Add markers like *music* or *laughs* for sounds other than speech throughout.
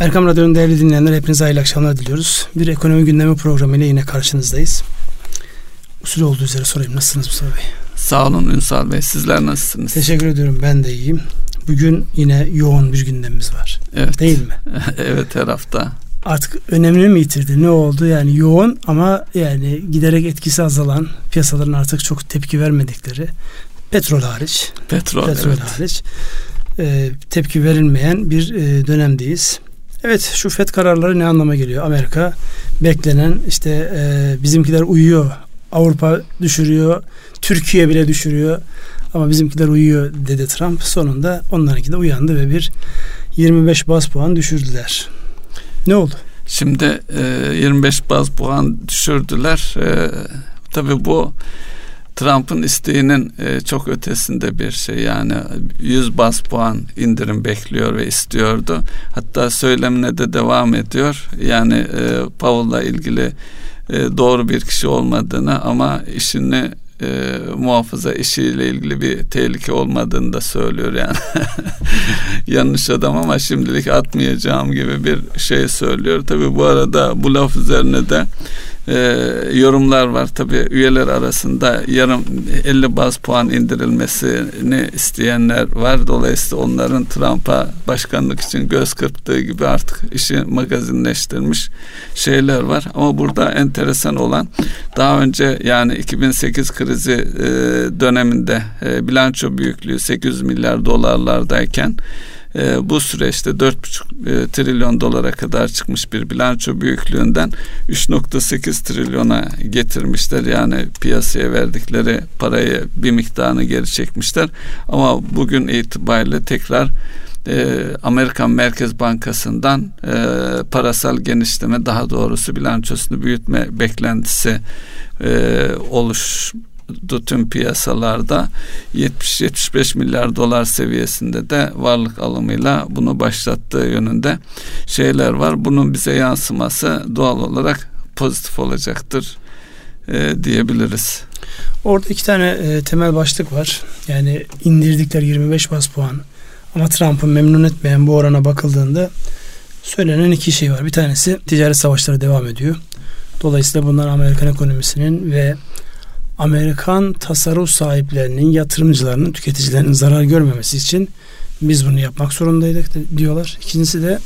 Erkam Radyo'nun değerli dinleyenler hepinize hayırlı akşamlar diliyoruz. Bir ekonomi gündemi programı ile yine karşınızdayız. Usul olduğu üzere sorayım. Nasılsınız Mustafa Bey? Sağ olun Ünsal Bey. Sizler nasılsınız? Teşekkür ediyorum. Ben de iyiyim. Bugün yine yoğun bir gündemimiz var. Evet. Değil mi? *laughs* evet her hafta. Artık önemini mi yitirdi? Ne oldu? Yani yoğun ama yani giderek etkisi azalan piyasaların artık çok tepki vermedikleri petrol hariç. Petrol, petrol evet. hariç e, tepki verilmeyen bir e, dönemdeyiz. Evet şu FED kararları ne anlama geliyor? Amerika beklenen işte e, bizimkiler uyuyor. Avrupa düşürüyor. Türkiye bile düşürüyor. Ama bizimkiler uyuyor dedi Trump. Sonunda onlarınki de uyandı ve bir 25 bas puan düşürdüler. Ne oldu? Şimdi e, 25 baz puan düşürdüler. E, tabii bu Trump'ın isteğinin e, çok ötesinde bir şey yani 100 bas puan indirim bekliyor ve istiyordu. Hatta söylemine de devam ediyor. Yani e, Powell'la ilgili e, doğru bir kişi olmadığını ama işini e, muhafaza işiyle ilgili bir tehlike olmadığını da söylüyor yani. *laughs* Yanlış adam ama şimdilik atmayacağım gibi bir şey söylüyor. Tabi bu arada bu laf üzerine de e, yorumlar var. Tabi üyeler arasında yarım 50 baz puan indirilmesini isteyenler var. Dolayısıyla onların Trump'a başkanlık için göz kırptığı gibi artık işi magazinleştirmiş şeyler var. Ama burada enteresan olan daha önce yani 2008 krizi e, döneminde e, bilanço büyüklüğü 800 milyar dolarlardayken e, bu süreçte 4,5 e, trilyon dolara kadar çıkmış bir bilanço büyüklüğünden 3,8 trilyona getirmişler. Yani piyasaya verdikleri parayı bir miktarını geri çekmişler. Ama bugün itibariyle tekrar e, Amerikan Merkez Bankası'ndan e, parasal genişleme daha doğrusu bilançosunu büyütme beklentisi e, oluş tüm piyasalarda 70-75 milyar dolar seviyesinde de varlık alımıyla bunu başlattığı yönünde şeyler var. Bunun bize yansıması doğal olarak pozitif olacaktır e, diyebiliriz. Orada iki tane e, temel başlık var. Yani indirdikleri 25 bas puan ama Trump'ı memnun etmeyen bu orana bakıldığında söylenen iki şey var. Bir tanesi ticaret savaşları devam ediyor. Dolayısıyla bunlar Amerikan ekonomisinin ve Amerikan tasarruf sahiplerinin, yatırımcılarının, tüketicilerinin zarar görmemesi için biz bunu yapmak zorundaydık diyorlar. İkincisi de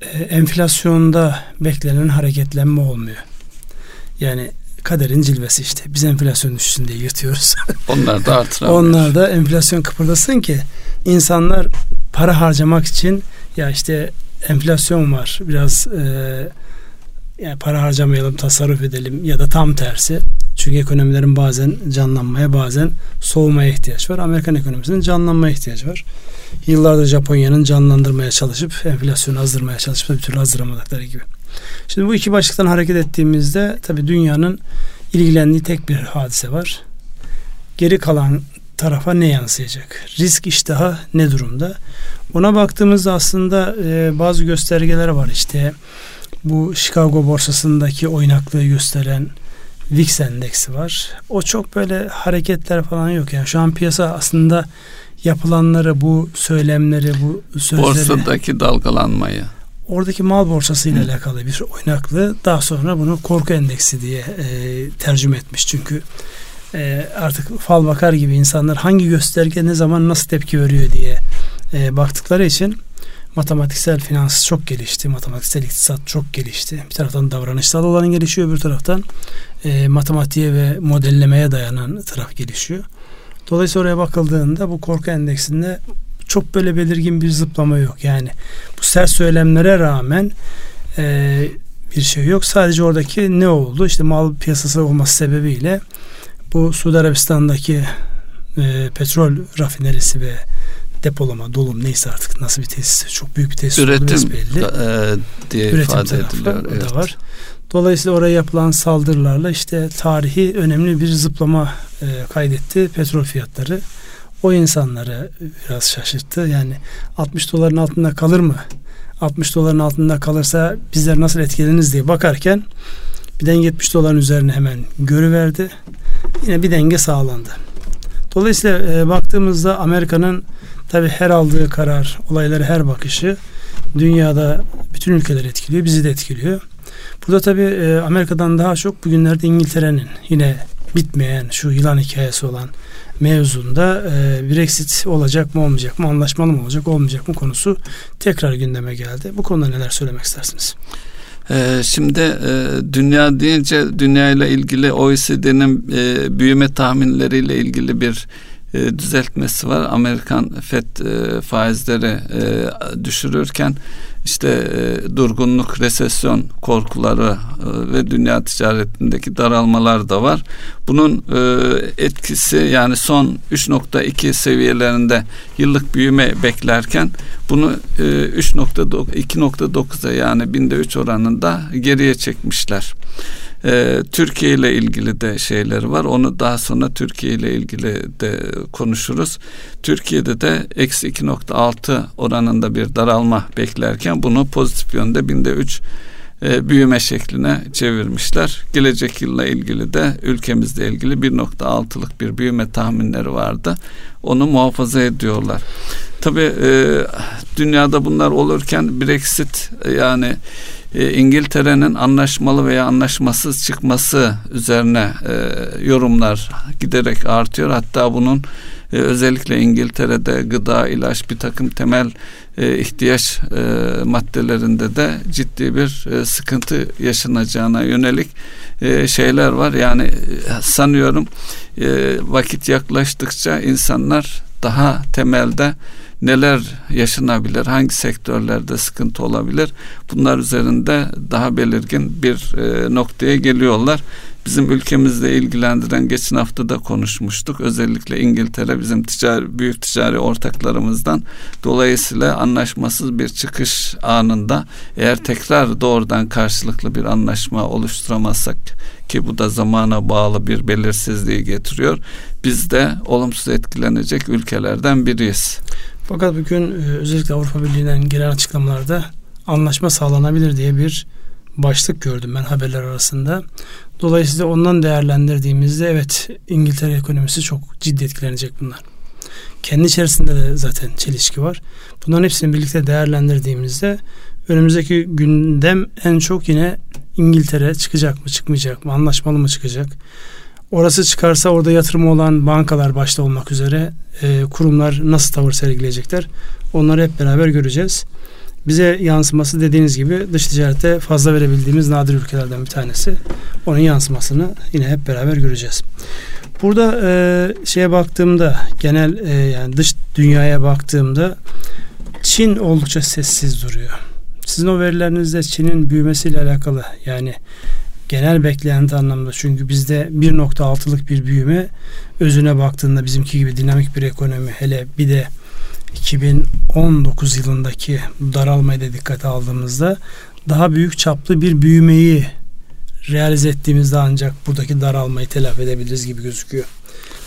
e, enflasyonda beklenen hareketlenme olmuyor. Yani kaderin cilvesi işte. Biz enflasyon düşsün diye yırtıyoruz. *laughs* Onlar da artıramıyor. Onlar da enflasyon kıpırdasın ki insanlar para harcamak için ya işte enflasyon var biraz e, yani para harcamayalım tasarruf edelim ya da tam tersi çünkü ekonomilerin bazen canlanmaya bazen soğumaya ihtiyaç var. Amerikan ekonomisinin canlanmaya ihtiyacı var. Yıllardır Japonya'nın canlandırmaya çalışıp enflasyonu azdırmaya çalışıp bir türlü azdıramadıkları gibi. Şimdi bu iki başlıktan hareket ettiğimizde tabii dünyanın ilgilendiği tek bir hadise var. Geri kalan tarafa ne yansıyacak? Risk iştahı ne durumda? Ona baktığımızda aslında e, bazı göstergeler var işte bu Chicago borsasındaki oynaklığı gösteren VIX endeksi var. O çok böyle hareketler falan yok. Yani şu an piyasa aslında yapılanları, bu söylemleri, bu sözleri... Borsadaki dalgalanmayı. Oradaki mal borsası ile alakalı bir oynaklığı daha sonra bunu korku endeksi diye e, tercüme etmiş. Çünkü e, artık fal bakar gibi insanlar hangi gösterge ne zaman nasıl tepki veriyor diye e, baktıkları için matematiksel finans çok gelişti. Matematiksel iktisat çok gelişti. Bir taraftan davranışsal olan gelişiyor. Bir taraftan e, matematiğe ve modellemeye dayanan taraf gelişiyor. Dolayısıyla oraya bakıldığında bu korku endeksinde çok böyle belirgin bir zıplama yok. Yani bu sert söylemlere rağmen e, bir şey yok. Sadece oradaki ne oldu? İşte mal piyasası olması sebebiyle bu Suudi Arabistan'daki e, petrol rafinerisi ve depolama, dolum neyse artık nasıl bir tesis çok büyük bir tesis Üretim belli. E, diye Üretim ifade ediliyor. Evet. da var. Dolayısıyla oraya yapılan saldırılarla işte tarihi önemli bir zıplama e, kaydetti petrol fiyatları. O insanları biraz şaşırttı. Yani 60 doların altında kalır mı? 60 doların altında kalırsa bizler nasıl etkileniriz diye bakarken birden 70 doların üzerine hemen görüverdi. Yine bir denge sağlandı. Dolayısıyla e, baktığımızda Amerika'nın tabi her aldığı karar, olayları her bakışı dünyada bütün ülkeler etkiliyor, bizi de etkiliyor. Burada tabii e, Amerika'dan daha çok bugünlerde İngiltere'nin yine bitmeyen şu yılan hikayesi olan mevzunda e, Brexit olacak mı olmayacak mı anlaşmalı mı olacak olmayacak mı konusu tekrar gündeme geldi. Bu konuda neler söylemek istersiniz? Ee, şimdi e, dünya deyince dünya ile ilgili OECD'nin e, büyüme tahminleriyle ilgili bir e, düzeltmesi var. Amerikan FED faizleri düşürürken işte e, durgunluk, resesyon korkuları e, ve dünya ticaretindeki daralmalar da var. Bunun e, etkisi yani son 3.2 seviyelerinde yıllık büyüme beklerken bunu e, 3.2.9'a yani binde 3 oranında geriye çekmişler. Ee, Türkiye ile ilgili de şeyleri var. Onu daha sonra Türkiye ile ilgili de konuşuruz. Türkiye'de de eksi 2.6 oranında bir daralma beklerken bunu pozitif yönde binde 3 e, büyüme şekline çevirmişler. Gelecek yılla ilgili de ülkemizle ilgili 1.6'lık bir büyüme tahminleri vardı. Onu muhafaza ediyorlar. Tabii e, dünyada bunlar olurken Brexit yani e, İngiltere'nin anlaşmalı veya anlaşmasız çıkması üzerine e, yorumlar giderek artıyor. Hatta bunun e, özellikle İngiltere'de gıda, ilaç bir takım temel e, ihtiyaç e, maddelerinde de ciddi bir sıkıntı yaşanacağına yönelik şeyler var. Yani sanıyorum vakit yaklaştıkça insanlar daha temelde neler yaşanabilir, hangi sektörlerde sıkıntı olabilir bunlar üzerinde daha belirgin bir noktaya geliyorlar. Bizim ülkemizle ilgilendiren geçen hafta da konuşmuştuk. Özellikle İngiltere bizim ticari, büyük ticari ortaklarımızdan. Dolayısıyla anlaşmasız bir çıkış anında eğer tekrar doğrudan karşılıklı bir anlaşma oluşturamazsak ki bu da zamana bağlı bir belirsizliği getiriyor. Biz de olumsuz etkilenecek ülkelerden biriyiz. Fakat bugün e, özellikle Avrupa Birliği'nden gelen açıklamalarda anlaşma sağlanabilir diye bir başlık gördüm ben haberler arasında. Dolayısıyla ondan değerlendirdiğimizde evet İngiltere ekonomisi çok ciddi etkilenecek bunlar. Kendi içerisinde de zaten çelişki var. Bunların hepsini birlikte değerlendirdiğimizde önümüzdeki gündem en çok yine İngiltere çıkacak mı çıkmayacak mı anlaşmalı mı çıkacak Orası çıkarsa orada yatırımı olan bankalar başta olmak üzere e, kurumlar nasıl tavır sergileyecekler onları hep beraber göreceğiz. Bize yansıması dediğiniz gibi dış ticarete fazla verebildiğimiz nadir ülkelerden bir tanesi. Onun yansımasını yine hep beraber göreceğiz. Burada e, şeye baktığımda genel e, yani dış dünyaya baktığımda Çin oldukça sessiz duruyor. Sizin o verilerinizde Çin'in büyümesiyle alakalı yani genel beklenti anlamda çünkü bizde 1.6'lık bir büyüme özüne baktığında bizimki gibi dinamik bir ekonomi hele bir de 2019 yılındaki daralmayı da dikkate aldığımızda daha büyük çaplı bir büyümeyi realize ettiğimizde ancak buradaki daralmayı telafi edebiliriz gibi gözüküyor.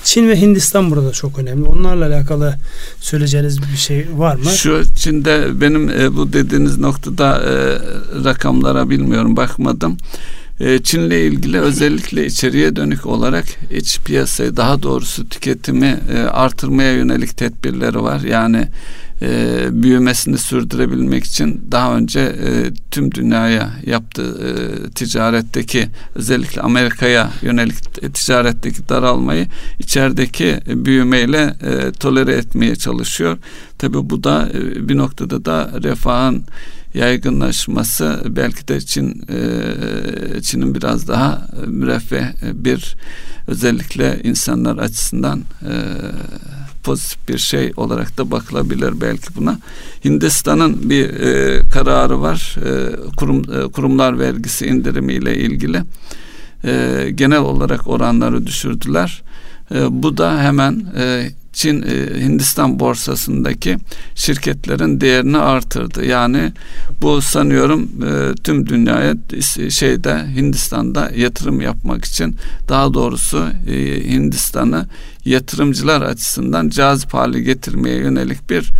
Çin ve Hindistan burada çok önemli. Onlarla alakalı söyleyeceğiniz bir şey var mı? Şu Çin'de benim e, bu dediğiniz noktada e, rakamlara bilmiyorum bakmadım. E, Çin'le ilgili özellikle içeriye dönük olarak iç piyasayı daha doğrusu tüketimi e, artırmaya yönelik tedbirleri var. Yani e, büyümesini sürdürebilmek için daha önce e, tüm dünyaya yaptığı ticaretteki özellikle Amerika'ya yönelik ticaretteki daralmayı içerideki büyümeyle e, tolere etmeye çalışıyor. Tabi bu da e, bir noktada da refahın yaygınlaşması belki de Çin e, Çin'in biraz daha müreffeh bir özellikle insanlar açısından e, pozitif bir şey olarak da bakılabilir belki buna. Hindistan'ın bir e, kararı var. E, kurum e, kurumlar vergisi indirimiyle ilgili. E, genel olarak oranları düşürdüler. E, bu da hemen e, Çin e, Hindistan borsasındaki şirketlerin değerini artırdı. Yani bu sanıyorum e, tüm dünyaya şeyde Hindistan'da yatırım yapmak için daha doğrusu e, Hindistan'ı yatırımcılar açısından cazip hale getirmeye yönelik bir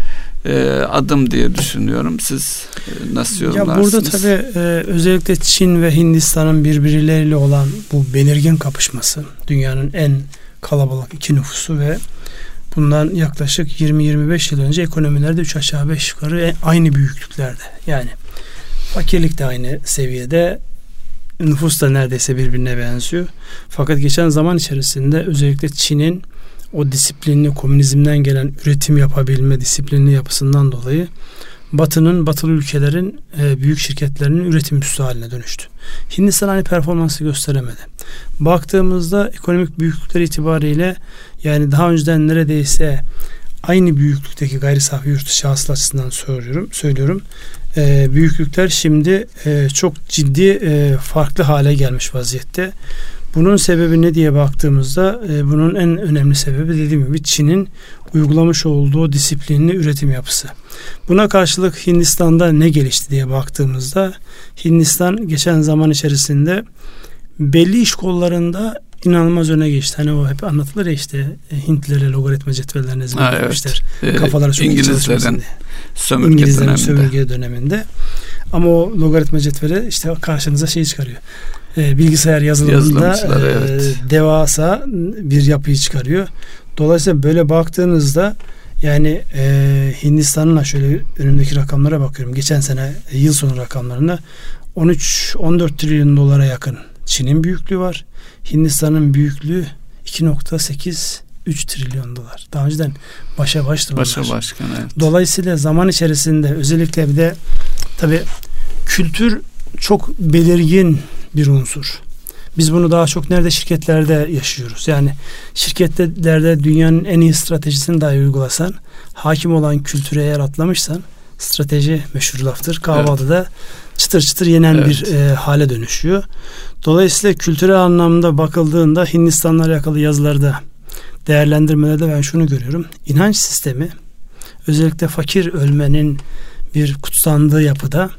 adım diye düşünüyorum. Siz nasıl yorumlarsınız? Ya burada tabii özellikle Çin ve Hindistan'ın birbirleriyle olan bu belirgin kapışması dünyanın en kalabalık iki nüfusu ve bundan yaklaşık 20-25 yıl önce ekonomilerde 3 aşağı 5 yukarı e, aynı büyüklüklerde. Yani fakirlik de aynı seviyede, nüfus da neredeyse birbirine benziyor. Fakat geçen zaman içerisinde özellikle Çin'in o disiplinli komünizmden gelen üretim yapabilme disiplinli yapısından dolayı Batı'nın, batılı ülkelerin e, büyük şirketlerinin üretim üssü haline dönüştü. Hindistan aynı performansı gösteremedi. Baktığımızda ekonomik büyüklükler itibariyle yani daha önceden neredeyse aynı büyüklükteki gayri safi yurt dışı hasıl açısından söylüyorum. söylüyorum. E, büyüklükler şimdi e, çok ciddi e, farklı hale gelmiş vaziyette. Bunun sebebi ne diye baktığımızda e, bunun en önemli sebebi dediğim gibi Çin'in uygulamış olduğu disiplinli üretim yapısı. Buna karşılık Hindistan'da ne gelişti diye baktığımızda Hindistan geçen zaman içerisinde belli iş kollarında inanılmaz öne geçti. Hani o hep anlatılır ya işte e, Hintlilere logaritma cetvellerini ezberlemişler. Evet. Kafaları çok İngilizlerin sömürge İngilizlerin döneminde. sömürge döneminde. Ama o logaritma cetveli işte karşınıza şey çıkarıyor. E, bilgisayar yazılımında e, evet. devasa bir yapıyı çıkarıyor. Dolayısıyla böyle baktığınızda yani e, Hindistan'ın şöyle önümdeki rakamlara bakıyorum. Geçen sene e, yıl sonu rakamlarında 13-14 trilyon dolara yakın Çin'in büyüklüğü var. Hindistan'ın büyüklüğü 2.8 3 trilyon dolar. Daha önceden başa başta Başa başkan evet. Dolayısıyla zaman içerisinde özellikle bir de tabi kültür çok belirgin bir unsur. Biz bunu daha çok nerede şirketlerde yaşıyoruz. Yani şirketlerde dünyanın en iyi stratejisini dahi uygulasan, hakim olan kültüre eğer atlamışsan, strateji meşhur laftır. Kahvaltıda evet. çıtır çıtır yenen evet. bir e, hale dönüşüyor. Dolayısıyla kültürel anlamda bakıldığında Hindistan'la alakalı yazılarda değerlendirmelerde ben şunu görüyorum. İnanç sistemi özellikle fakir ölmenin bir kutsandığı yapıda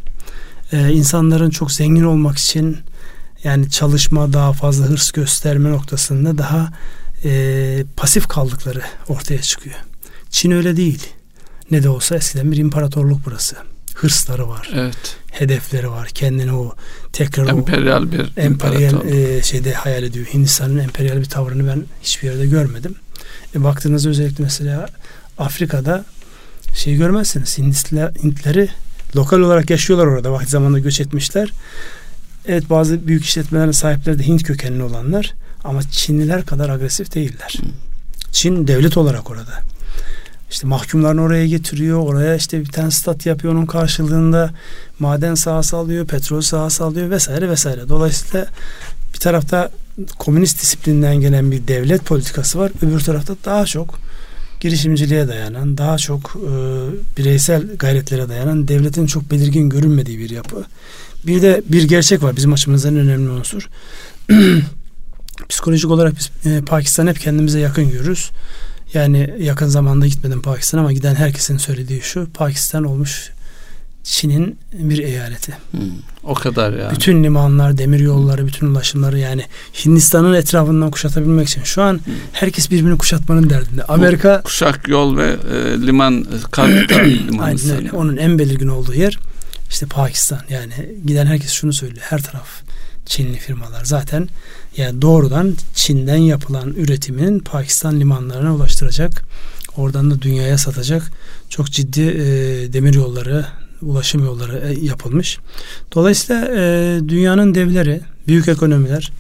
e, insanların çok zengin olmak için yani çalışma daha fazla hırs gösterme noktasında daha e, pasif kaldıkları ortaya çıkıyor. Çin öyle değil. Ne de olsa eskiden bir imparatorluk burası. Hırsları var. Evet. Hedefleri var. Kendini o tekrar emperyal o, bir emperyal e, şeyde hayal ediyor. Hindistan'ın emperyal bir tavrını ben hiçbir yerde görmedim. E, baktığınızda özellikle mesela Afrika'da şey görmezsiniz. Hintliler, Hintleri lokal olarak yaşıyorlar orada. Vakti zamanında göç etmişler. Evet bazı büyük işletmelerin sahipleri de Hint kökenli olanlar ama Çinliler kadar agresif değiller. Çin devlet olarak orada. İşte mahkumlarını oraya getiriyor. Oraya işte bir tane stat yapıyor. Onun karşılığında maden sahası alıyor, petrol sahası alıyor vesaire vesaire. Dolayısıyla bir tarafta komünist disiplinden gelen bir devlet politikası var. Öbür tarafta daha çok girişimciliğe dayanan, daha çok e, bireysel gayretlere dayanan, devletin çok belirgin görünmediği bir yapı. Bir de bir gerçek var bizim açımızdan en önemli unsur. *clears throat* Psikolojik olarak biz e, Pakistan hep kendimize yakın görürüz. Yani yakın zamanda gitmedim Pakistan ama giden herkesin söylediği şu. Pakistan olmuş Çin'in bir eyaleti. Hmm, o kadar yani. Bütün limanlar, demir yolları, bütün ulaşımları yani Hindistan'ın etrafından kuşatabilmek için şu an hmm. herkes birbirini kuşatmanın derdinde. Amerika Bu kuşak yol ve e, liman Kalkutta *clears throat* limanı. Aynen öyle. Onun en belirgin olduğu yer işte Pakistan. Yani giden herkes şunu söylüyor. Her taraf Çinli firmalar. Zaten yani doğrudan Çin'den yapılan üretimin Pakistan limanlarına ulaştıracak. Oradan da dünyaya satacak. Çok ciddi e, demir yolları, ulaşım yolları e, yapılmış. Dolayısıyla e, dünyanın devleri, büyük ekonomiler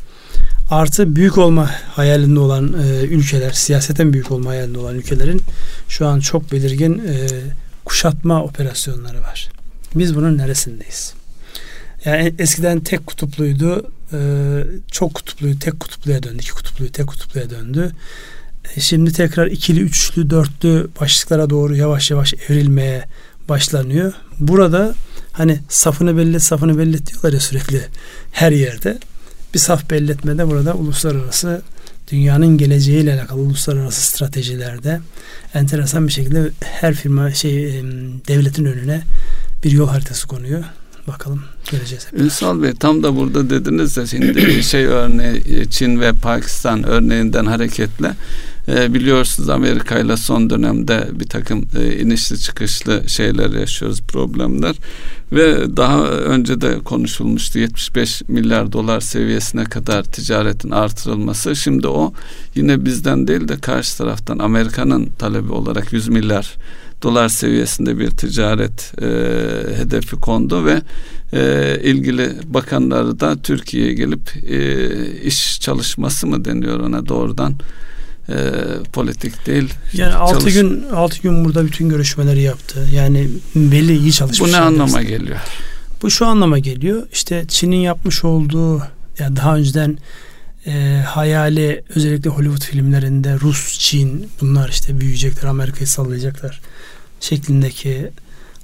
artı büyük olma hayalinde olan e, ülkeler, siyaseten büyük olma hayalinde olan ülkelerin şu an çok belirgin e, kuşatma operasyonları var. Biz bunun neresindeyiz? Yani eskiden tek kutupluydu, e, çok kutupluydu, tek kutupluya döndü, iki kutupluyu tek kutupluya döndü. E, şimdi tekrar ikili, üçlü, dörtlü başlıklara doğru yavaş yavaş evrilmeye başlanıyor. Burada hani safını belli safını belli diyorlar ya sürekli her yerde. Bir saf belli etmede burada uluslararası dünyanın geleceğiyle alakalı uluslararası stratejilerde enteresan bir şekilde her firma şey devletin önüne bir yol haritası konuyor. bakalım göreceğiz. Hep Ünsal Bey tam da burada dediniz de şimdi *clears throat* şey örneği Çin ve Pakistan örneğinden hareketle e, biliyorsunuz Amerika ile son dönemde bir takım e, inişli çıkışlı şeyler yaşıyoruz problemler. Ve daha önce de konuşulmuştu 75 milyar dolar seviyesine kadar ticaretin artırılması. Şimdi o yine bizden değil de karşı taraftan Amerika'nın talebi olarak 100 milyar dolar seviyesinde bir ticaret e, hedefi kondu ve e, ilgili bakanları da Türkiye'ye gelip e, iş çalışması mı deniyor ona doğrudan e, politik değil. Yani 6 gün 6 gün burada bütün görüşmeleri yaptı. Yani belli iyi çalışmış. Bu ne anlama aslında. geliyor? Bu şu anlama geliyor. İşte Çin'in yapmış olduğu yani daha önceden e, hayali özellikle Hollywood filmlerinde Rus, Çin bunlar işte büyüyecekler, Amerika'yı sallayacaklar şeklindeki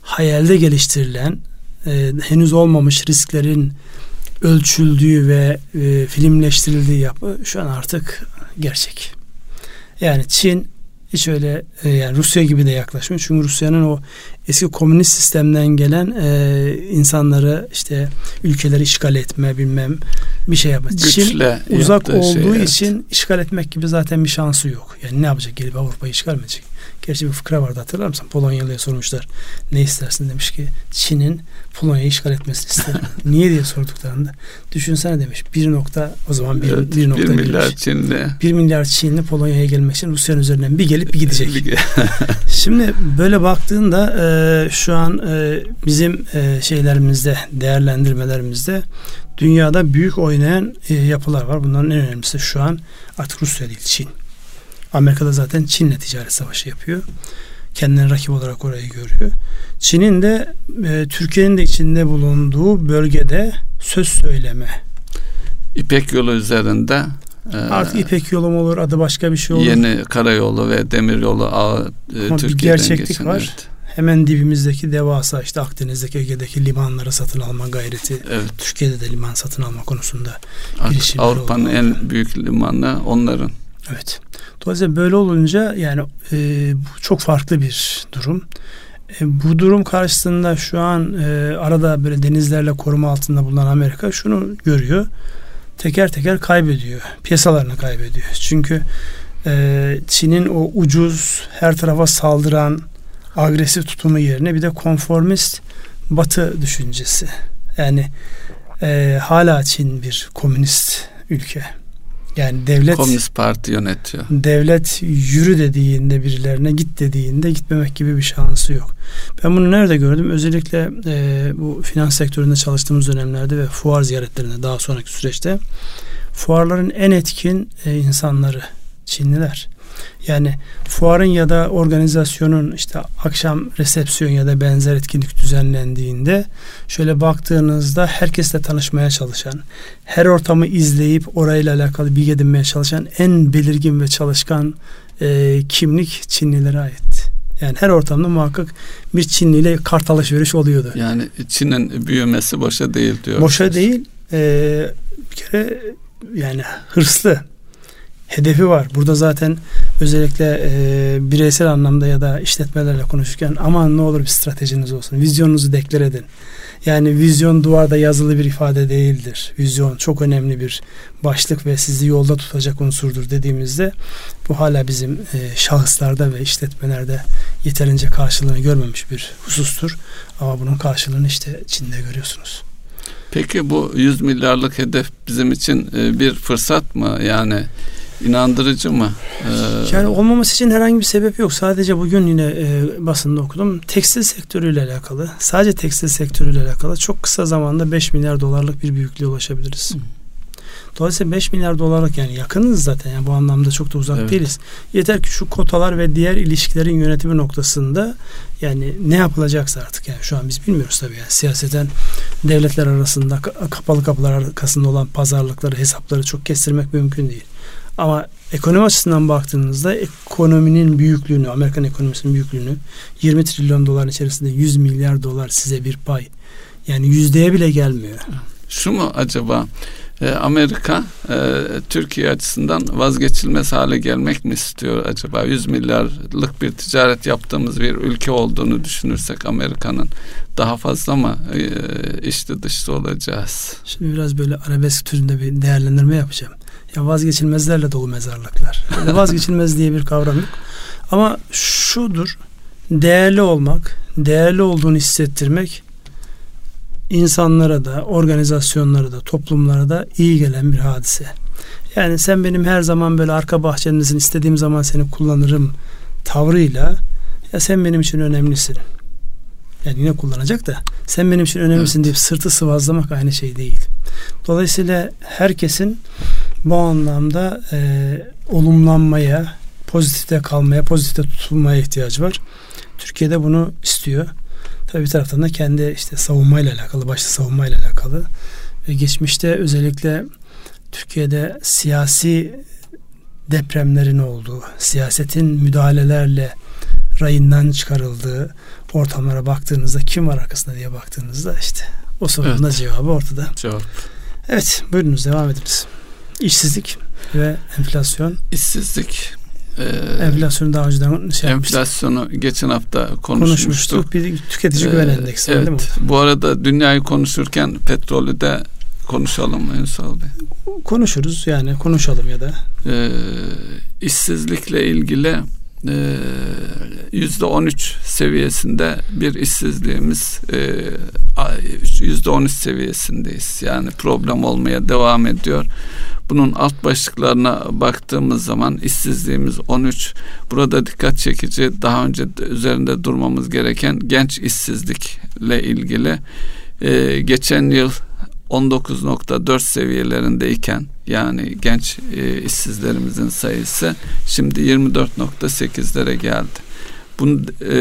hayalde geliştirilen e, henüz olmamış risklerin ölçüldüğü ve e, filmleştirildiği yapı şu an artık gerçek. Yani Çin hiç öyle e, yani Rusya gibi de yaklaşmıyor. Çünkü Rusya'nın o eski komünist sistemden gelen e, insanları işte ülkeleri işgal etme bilmem bir şey yapma. Çin uzak olduğu şey, evet. için işgal etmek gibi zaten bir şansı yok. Yani ne yapacak gelip Avrupa'yı işgal edecek? Gerçi bir fıkra vardı hatırlar mısın? Polonyalı'ya sormuşlar. Ne istersin demiş ki Çin'in Polonya'yı işgal etmesini isterim. *laughs* Niye diye sorduklarında düşünsene demiş. Bir nokta o zaman bir, evet, bir nokta bir milyar demiş. Çinli. Bir milyar Çinli Polonya'ya gelmek için Rusya'nın üzerinden bir gelip bir gidecek. *laughs* *laughs* Şimdi böyle baktığında e, şu an e, bizim e, şeylerimizde değerlendirmelerimizde dünyada büyük oynayan e, yapılar var. Bunların en önemlisi şu an artık Rusya değil Çin. Amerika'da zaten Çin'le ticaret savaşı yapıyor. Kendini rakip olarak orayı görüyor. Çin'in de e, Türkiye'nin de içinde bulunduğu bölgede söz söyleme. İpek yolu üzerinde e, Artık İpek yolu mu olur adı başka bir şey olur. Yeni karayolu ve demiryolu ağı e, Ama Türkiye'den bir gerçeklik geçen, var. Evet. Hemen dibimizdeki devasa işte Akdeniz'deki Ege'deki limanları satın alma gayreti. Evet. Türkiye'de de liman satın alma konusunda Avrupa'nın en büyük limanı onların. Evet. Dolayısıyla böyle olunca yani e, bu çok farklı bir durum. E, bu durum karşısında şu an e, arada böyle denizlerle koruma altında bulunan Amerika şunu görüyor. Teker teker kaybediyor. Piyasalarını kaybediyor. Çünkü e, Çin'in o ucuz her tarafa saldıran agresif tutumu yerine bir de konformist batı düşüncesi. Yani e, hala Çin bir komünist ülke. Yani devlet Komünist Parti yönetiyor. Devlet yürü dediğinde birilerine git dediğinde gitmemek gibi bir şansı yok. Ben bunu nerede gördüm? Özellikle e, bu finans sektöründe çalıştığımız dönemlerde ve fuar ziyaretlerinde daha sonraki süreçte fuarların en etkin e, insanları Çinliler. Yani fuarın ya da organizasyonun işte akşam resepsiyon ya da benzer etkinlik düzenlendiğinde şöyle baktığınızda herkesle tanışmaya çalışan, her ortamı izleyip orayla alakalı bilgi edinmeye çalışan en belirgin ve çalışkan e, kimlik Çinlilere ait. Yani her ortamda muhakkak bir Çinli ile kart alışveriş oluyordu. Yani Çin'in büyümesi boşa değil diyor. Boşa değil. E, bir kere yani hırslı hedefi var. Burada zaten özellikle e, bireysel anlamda ya da işletmelerle konuşurken aman ne olur bir stratejiniz olsun. Vizyonunuzu deklar edin. Yani vizyon duvarda yazılı bir ifade değildir. Vizyon çok önemli bir başlık ve sizi yolda tutacak unsurdur dediğimizde bu hala bizim e, şahıslarda ve işletmelerde yeterince karşılığını görmemiş bir husustur. Ama bunun karşılığını işte Çin'de görüyorsunuz. Peki bu 100 milyarlık hedef bizim için e, bir fırsat mı? Yani inandırıcı mı? Ee, yani olmaması için herhangi bir sebep yok. Sadece bugün yine e, basında okudum. Tekstil sektörüyle alakalı, sadece tekstil sektörüyle alakalı çok kısa zamanda 5 milyar dolarlık bir büyüklüğe ulaşabiliriz. Hı. Dolayısıyla 5 milyar dolarlık yani yakınız zaten yani bu anlamda çok da uzak evet. değiliz. Yeter ki şu kotalar ve diğer ilişkilerin yönetimi noktasında yani ne yapılacaksa artık yani şu an biz bilmiyoruz tabii yani siyaseten devletler arasında kapalı kapılar arkasında olan pazarlıkları hesapları çok kestirmek mümkün değil. Ama ekonomi açısından baktığınızda ekonominin büyüklüğünü, Amerikan ekonomisinin büyüklüğünü 20 trilyon dolar içerisinde 100 milyar dolar size bir pay. Yani yüzdeye bile gelmiyor. şu mu acaba e, Amerika e, Türkiye açısından vazgeçilmez hale gelmek mi istiyor acaba? 100 milyarlık bir ticaret yaptığımız bir ülke olduğunu düşünürsek Amerika'nın daha fazla mı e, içli dışlı olacağız? Şimdi biraz böyle arabesk türünde bir değerlendirme yapacağım. Ya vazgeçilmezlerle dolu mezarlıklar. Yani vazgeçilmez diye bir kavram yok. Ama şudur. Değerli olmak, değerli olduğunu hissettirmek insanlara da, organizasyonlara da, toplumlara da iyi gelen bir hadise. Yani sen benim her zaman böyle arka bahçemdesin, istediğim zaman seni kullanırım tavrıyla ya sen benim için önemlisin. Yani yine kullanacak da sen benim için önemlisin evet. deyip sırtı sıvazlamak aynı şey değil. Dolayısıyla herkesin bu anlamda e, olumlanmaya, pozitifte kalmaya, pozitifte tutulmaya ihtiyacı var. Türkiye'de bunu istiyor. Tabii bir taraftan da kendi işte savunmayla alakalı, başta savunmayla alakalı ve geçmişte özellikle Türkiye'de siyasi depremlerin olduğu, siyasetin müdahalelerle rayından çıkarıldığı ortamlara baktığınızda kim var arkasında diye baktığınızda işte o sorunun evet. cevabı ortada. Cevap. Evet buyurunuz devam ediniz. İşsizlik ve enflasyon. İşsizlik ee, enflasyonu daha önceden şey enflasyonu yapmıştık. geçen hafta konuşmuştuk. konuşmuştuk. Bir tüketici güven ee, endeksi evet, değil mi? Bu arada dünyayı konuşurken petrolü de konuşalım mı Ünsal Bey? Konuşuruz yani konuşalım ya da. Ee, işsizlikle ilgili e, yüzde on üç seviyesinde bir işsizliğimiz e, yüzde on üç seviyesindeyiz. Yani problem olmaya devam ediyor. Bunun alt başlıklarına baktığımız zaman işsizliğimiz 13. Burada dikkat çekici daha önce de üzerinde durmamız gereken genç işsizlikle ilgili ee, geçen yıl 19.4 seviyelerindeyken yani genç e, işsizlerimizin sayısı şimdi 24.8'lere geldi. Bunu e,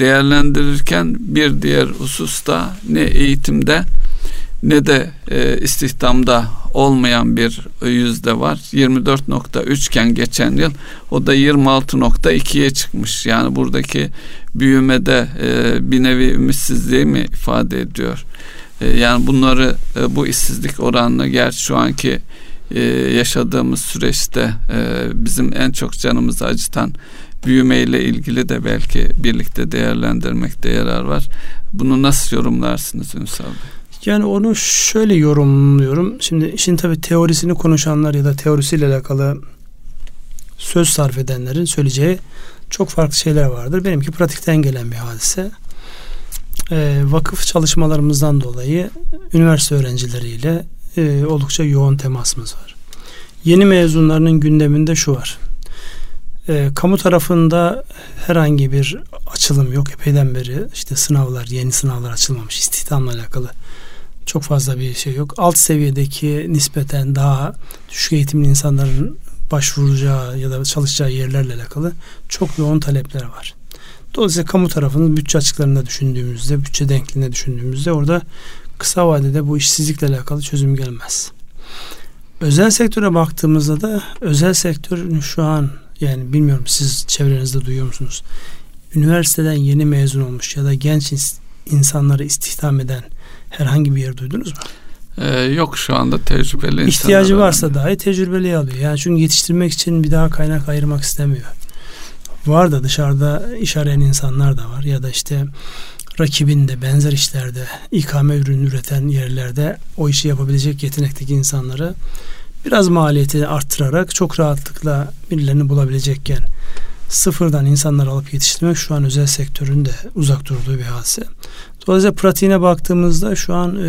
değerlendirirken bir diğer hususta ne eğitimde ne de e, istihdamda olmayan bir yüzde var. 24.3 iken geçen yıl o da 26.2'ye çıkmış. Yani buradaki büyümede e, bir nevi ümitsizliği mi ifade ediyor? E, yani bunları e, bu işsizlik oranını gerçi şu anki e, yaşadığımız süreçte bizim en çok canımızı acıtan büyümeyle ilgili de belki birlikte değerlendirmekte yarar var. Bunu nasıl yorumlarsınız Ünsal Bey? Yani onu şöyle yorumluyorum. Şimdi işin tabi teorisini konuşanlar ya da teorisiyle alakalı söz sarf edenlerin söyleyeceği çok farklı şeyler vardır. Benimki pratikten gelen bir hadise. Ee, vakıf çalışmalarımızdan dolayı üniversite öğrencileriyle e, oldukça yoğun temasımız var. Yeni mezunlarının gündeminde şu var. E, kamu tarafında herhangi bir açılım yok. Epeyden beri işte sınavlar, yeni sınavlar açılmamış. istihdamla alakalı çok fazla bir şey yok. Alt seviyedeki nispeten daha düşük eğitimli insanların başvuracağı ya da çalışacağı yerlerle alakalı çok yoğun talepler var. Dolayısıyla kamu tarafının bütçe açıklarında düşündüğümüzde, bütçe denkliğinde düşündüğümüzde orada kısa vadede bu işsizlikle alakalı çözüm gelmez. Özel sektöre baktığımızda da özel sektör şu an yani bilmiyorum siz çevrenizde duyuyor musunuz? Üniversiteden yeni mezun olmuş ya da genç insanları istihdam eden herhangi bir yer duydunuz mu? Ee, yok şu anda tecrübeli İhtiyacı varsa yani. dahi tecrübeli alıyor. Yani çünkü yetiştirmek için bir daha kaynak ayırmak istemiyor. Var da dışarıda iş arayan insanlar da var ya da işte rakibinde benzer işlerde ikame ürün üreten yerlerde o işi yapabilecek yetenekteki insanları biraz maliyeti arttırarak çok rahatlıkla birilerini bulabilecekken sıfırdan insanlar alıp yetiştirmek şu an özel sektörün de uzak durduğu bir hadise. Dolayısıyla pratiğine baktığımızda şu an e,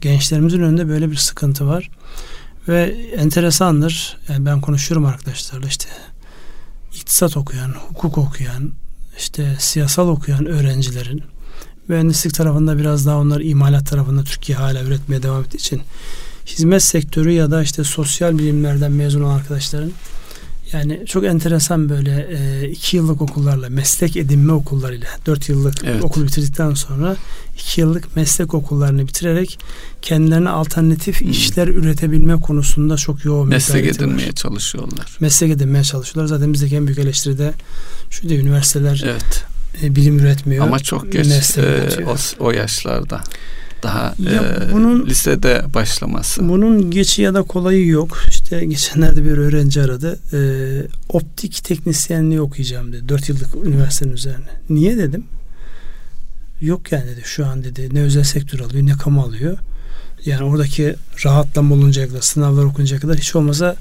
gençlerimizin önünde böyle bir sıkıntı var. Ve enteresandır. Yani ben konuşuyorum arkadaşlarla işte iktisat okuyan, hukuk okuyan, işte siyasal okuyan öğrencilerin mühendislik tarafında biraz daha onlar imalat tarafında Türkiye hala üretmeye devam ettiği için hizmet sektörü ya da işte sosyal bilimlerden mezun olan arkadaşların yani çok enteresan böyle e, iki yıllık okullarla meslek edinme okullarıyla dört yıllık evet. okul bitirdikten sonra iki yıllık meslek okullarını bitirerek kendilerine alternatif hmm. işler üretebilme konusunda çok yoğun meslek edinmeye var. çalışıyorlar. Meslek edinmeye çalışıyorlar. Zaten bizdeki en büyük eleştiri de şu da üniversiteler evet. e, bilim üretmiyor. Ama çok geç e, o, o yaşlarda. Daha ya e, bunun, lisede başlaması. Bunun geçi ya da kolayı yok. İşte geçenlerde bir öğrenci aradı. E, optik teknisyenliği okuyacağım dedi. Dört yıllık üniversitenin üzerine. Niye dedim. Yok yani dedi şu an dedi ne özel sektör alıyor ne kamu alıyor. Yani oradaki rahatlama oluncaya kadar sınavlar okuncaya kadar hiç olmasa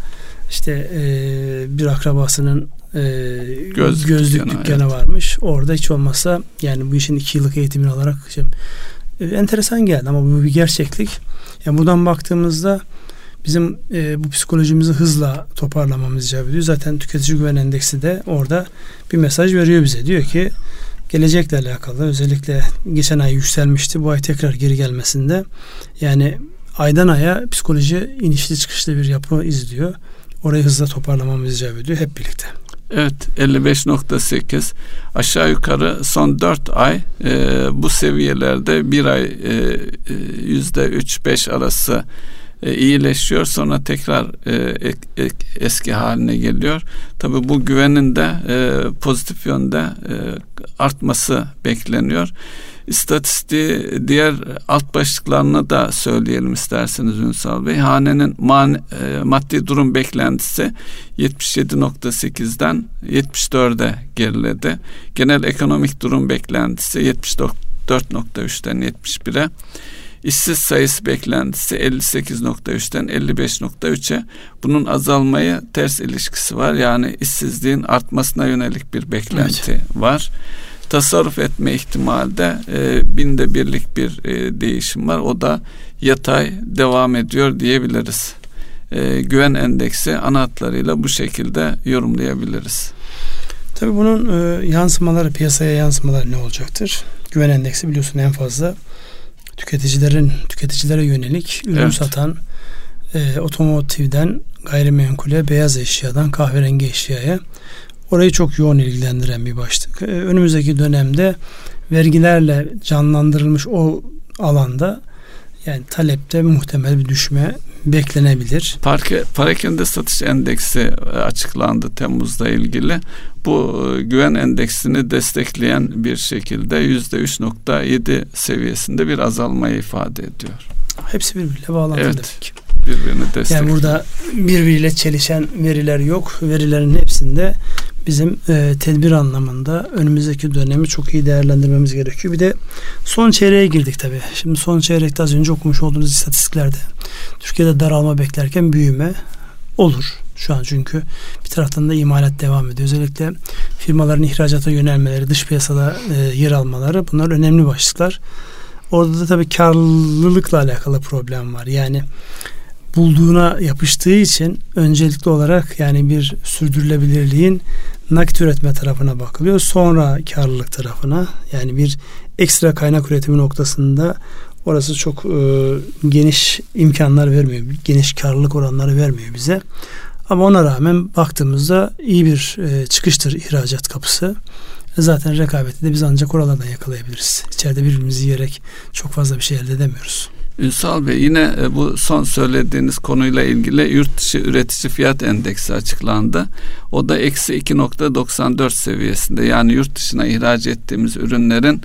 işte e, bir akrabasının e, gözlük, gözlük dükkanı, dükkanı evet. varmış. Orada hiç olmasa yani bu işin iki yıllık eğitimini alarak şey, e, enteresan geldi ama bu bir gerçeklik. Yani buradan baktığımızda bizim e, bu psikolojimizi hızla toparlamamız icap ediyor. Zaten tüketici güven endeksi de orada bir mesaj veriyor bize. Diyor ki gelecekle alakalı özellikle geçen ay yükselmişti. Bu ay tekrar geri gelmesinde yani aydan aya psikoloji inişli çıkışlı bir yapı izliyor. Orayı hızla toparlamamız icap ediyor hep birlikte. Evet 55.8 aşağı yukarı son 4 ay e, bu seviyelerde bir ay e, e yüzde 3-5 arası e, iyileşiyor sonra tekrar e, ek, eski haline geliyor. Tabi bu güvenin de e, pozitif yönde e, artması bekleniyor. İstatistiği diğer alt başlıklarını da söyleyelim isterseniz Ünsal Bey. Hanenin man, e, maddi durum beklentisi 77.8'den 74'e geriledi. Genel ekonomik durum beklentisi 74.3'ten 71'e. İşsiz sayısı beklentisi 58.3'ten 55.3'e. Bunun azalmayı ters ilişkisi var. Yani işsizliğin artmasına yönelik bir beklenti evet. var tasarruf etme ihtimalde e, binde birlik bir e, değişim var. O da yatay devam ediyor diyebiliriz. E, güven endeksi ana hatlarıyla bu şekilde yorumlayabiliriz. Tabii bunun e, yansımaları piyasaya yansımaları ne olacaktır? Güven endeksi biliyorsun en fazla tüketicilerin tüketicilere yönelik ürün evet. satan e, otomotivden gayrimenkule, beyaz eşyadan kahverengi eşyaya orayı çok yoğun ilgilendiren bir başlık. Ee, önümüzdeki dönemde vergilerle canlandırılmış o alanda yani talepte muhtemel bir düşme beklenebilir. Parke, parakende satış endeksi e, açıklandı Temmuz'da ilgili. Bu e, güven endeksini destekleyen bir şekilde yüzde 3.7 seviyesinde bir azalmayı ifade ediyor. Hepsi birbiriyle bağlantılı evet. demek birbirini destekliyor. Yani burada birbiriyle çelişen veriler yok. Verilerin hepsinde bizim e, tedbir anlamında önümüzdeki dönemi çok iyi değerlendirmemiz gerekiyor. Bir de son çeyreğe girdik tabii. Şimdi son çeyrekte az önce okumuş olduğumuz istatistiklerde Türkiye'de daralma beklerken büyüme olur. Şu an çünkü bir taraftan da imalat devam ediyor. Özellikle firmaların ihracata yönelmeleri, dış piyasada e, yer almaları bunlar önemli başlıklar. Orada da tabii karlılıkla alakalı problem var. Yani bulduğuna yapıştığı için öncelikli olarak yani bir sürdürülebilirliğin nakit üretme tarafına bakılıyor. Sonra karlılık tarafına yani bir ekstra kaynak üretimi noktasında orası çok e, geniş imkanlar vermiyor. Geniş karlılık oranları vermiyor bize. Ama ona rağmen baktığımızda iyi bir e, çıkıştır ihracat kapısı. Zaten rekabeti de biz ancak oralardan yakalayabiliriz. İçeride birbirimizi yiyerek çok fazla bir şey elde edemiyoruz. Ünsal Bey yine e, bu son söylediğiniz konuyla ilgili yurt dışı üretici fiyat endeksi açıklandı. O da eksi 2.94 seviyesinde yani yurt dışına ihraç ettiğimiz ürünlerin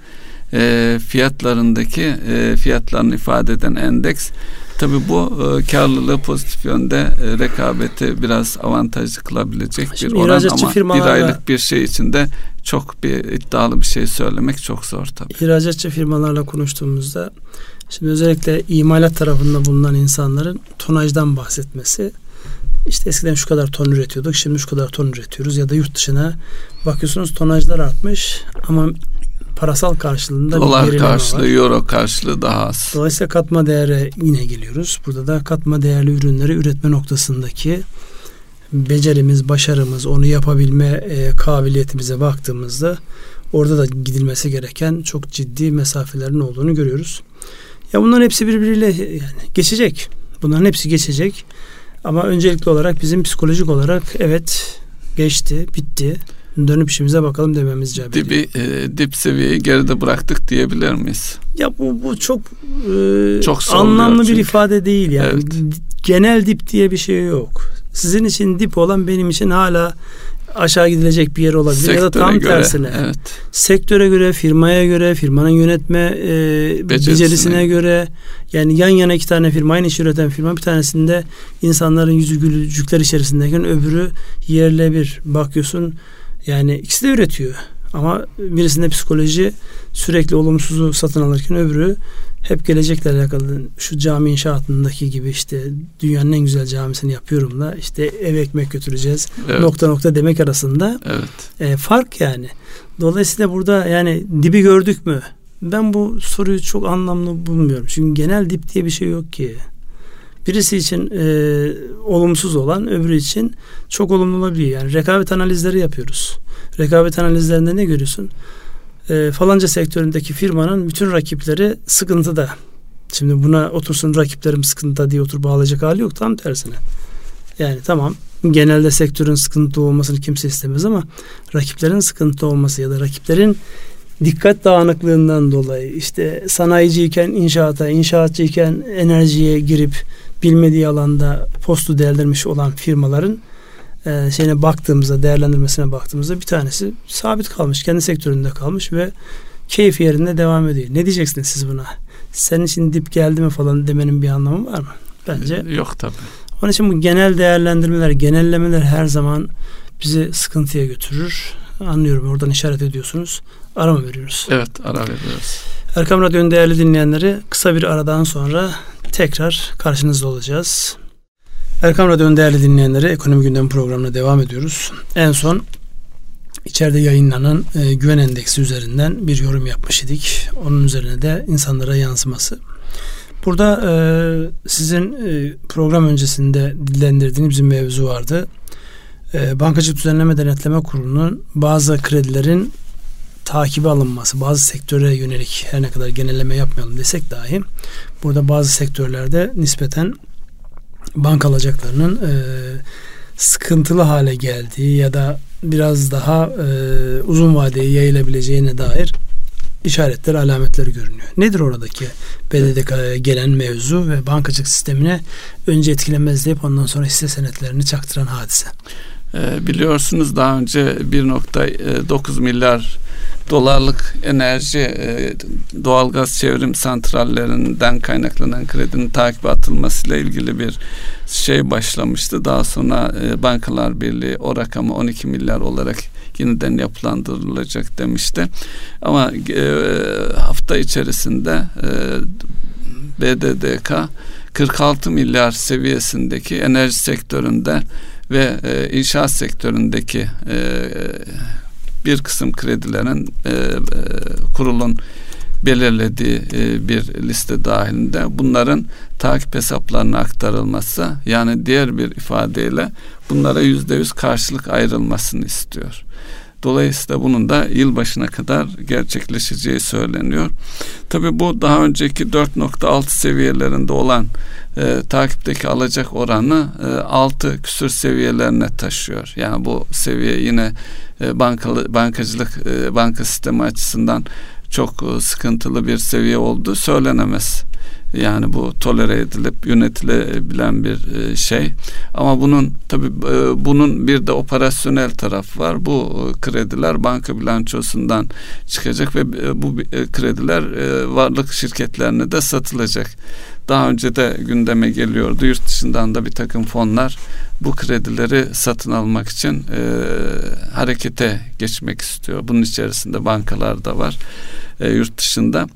e, fiyatlarındaki e, fiyatlarını ifade eden endeks. Tabi bu e, karlılığı pozitif yönde e, rekabeti biraz avantajlı kılabilecek Şimdi bir oran ama firmalarla, bir aylık bir şey içinde çok bir iddialı bir şey söylemek çok zor tabi. İhracatçı firmalarla konuştuğumuzda Şimdi özellikle imalat tarafında bulunan insanların tonajdan bahsetmesi işte eskiden şu kadar ton üretiyorduk şimdi şu kadar ton üretiyoruz ya da yurt dışına bakıyorsunuz tonajlar artmış ama parasal karşılığında dolar bir karşılığı, var. euro karşılığı daha az. Dolayısıyla katma değere yine geliyoruz. Burada da katma değerli ürünleri üretme noktasındaki becerimiz, başarımız, onu yapabilme e, kabiliyetimize baktığımızda orada da gidilmesi gereken çok ciddi mesafelerin olduğunu görüyoruz. Ya bunların hepsi birbiriyle yani geçecek. Bunların hepsi geçecek. Ama öncelikli olarak bizim psikolojik olarak evet geçti, bitti. Dönüp işimize bakalım dememiz icap Dibi, e, dip seviyeyi geride bıraktık diyebilir miyiz? Ya bu, bu çok, e, çok anlamlı çünkü. bir ifade değil yani. Evet. Genel dip diye bir şey yok. Sizin için dip olan benim için hala aşağı gidilecek bir yer olabilir Sektöre ya da tam göre, tersine. Evet. Sektöre göre, firmaya göre, firmanın yönetme e, becerisine göre yani yan yana iki tane firma aynı iş üreten firma bir tanesinde insanların yüzü gülücükler içerisindeyken öbürü yerle bir bakıyorsun yani ikisi de üretiyor. Ama birisinde psikoloji sürekli olumsuzu satın alırken öbürü hep gelecekle alakalı şu cami inşaatındaki gibi işte dünyanın en güzel camisini yapıyorum da işte ev ekmek götüreceğiz evet. nokta nokta demek arasında evet. e, fark yani. Dolayısıyla burada yani dibi gördük mü? Ben bu soruyu çok anlamlı bulmuyorum. Çünkü genel dip diye bir şey yok ki. Birisi için e, olumsuz olan öbürü için çok olumlu olabiliyor. Yani rekabet analizleri yapıyoruz. Rekabet analizlerinde ne görüyorsun? E, falanca sektöründeki firmanın bütün rakipleri sıkıntıda. Şimdi buna otursun rakiplerim sıkıntıda diye otur bağlayacak hali yok. Tam tersine. Yani tamam genelde sektörün sıkıntı olmasını kimse istemez ama rakiplerin sıkıntı olması ya da rakiplerin dikkat dağınıklığından dolayı işte sanayiciyken inşaata, inşaatçıyken enerjiye girip bilmediği alanda postu değerlendirmiş olan firmaların e, şeyine baktığımızda, değerlendirmesine baktığımızda bir tanesi sabit kalmış, kendi sektöründe kalmış ve keyif yerinde devam ediyor. Ne diyeceksiniz siz buna? Senin için dip geldi mi falan demenin bir anlamı var mı? Bence yok tabii. Onun için bu genel değerlendirmeler, genellemeler her zaman bizi sıkıntıya götürür. Anlıyorum oradan işaret ediyorsunuz. Ara mı veriyoruz? Evet ara veriyoruz. Erkam Radyo'nun değerli dinleyenleri kısa bir aradan sonra tekrar karşınızda olacağız. Erkam Radyo'nun değerli dinleyenleri ekonomi gündemi programına devam ediyoruz. En son içeride yayınlanan e, güven endeksi üzerinden bir yorum yapmış idik. Onun üzerine de insanlara yansıması. Burada e, sizin e, program öncesinde dillendirdiğiniz bir mevzu vardı. E, Bankacılık Düzenleme Denetleme Kurulu'nun bazı kredilerin takibi alınması, bazı sektöre yönelik her ne kadar genelleme yapmayalım desek dahi burada bazı sektörlerde nispeten banka alacaklarının e, sıkıntılı hale geldiği ya da biraz daha e, uzun vadeye yayılabileceğine dair işaretler, alametleri görünüyor. Nedir oradaki BDDK'ya gelen mevzu ve bankacılık sistemine önce etkilemez deyip ondan sonra hisse senetlerini çaktıran hadise? E, biliyorsunuz daha önce 1.9 milyar dolarlık enerji e, doğalgaz çevrim santrallerinden kaynaklanan kredinin takip atılmasıyla ilgili bir şey başlamıştı. Daha sonra e, Bankalar Birliği o rakamı 12 milyar olarak yeniden yapılandırılacak demişti. Ama e, hafta içerisinde BDDK 46 milyar seviyesindeki enerji sektöründe ve e, inşaat sektöründeki e, bir kısım kredilerin e, e, kurulun belirlediği e, bir liste dahilinde bunların takip hesaplarına aktarılması yani diğer bir ifadeyle bunlara yüzde yüz karşılık ayrılmasını istiyor. Dolayısıyla bunun da yılbaşına kadar gerçekleşeceği söyleniyor. Tabi bu daha önceki 4.6 seviyelerinde olan e, takipteki alacak oranı e, 6 küsür seviyelerine taşıyor. Yani bu seviye yine bankalı, bankacılık e, banka sistemi açısından çok e, sıkıntılı bir seviye olduğu söylenemez. Yani bu tolere edilip yönetilebilen bir e, şey. Ama bunun tabi e, bunun bir de operasyonel taraf var. Bu e, krediler banka bilançosundan çıkacak ve bu krediler varlık şirketlerine de satılacak. Daha önce de gündeme geliyordu. Yurt dışından da bir takım fonlar bu kredileri satın almak için e, harekete geçmek istiyor. Bunun içerisinde bankalar da var e, yurt dışında.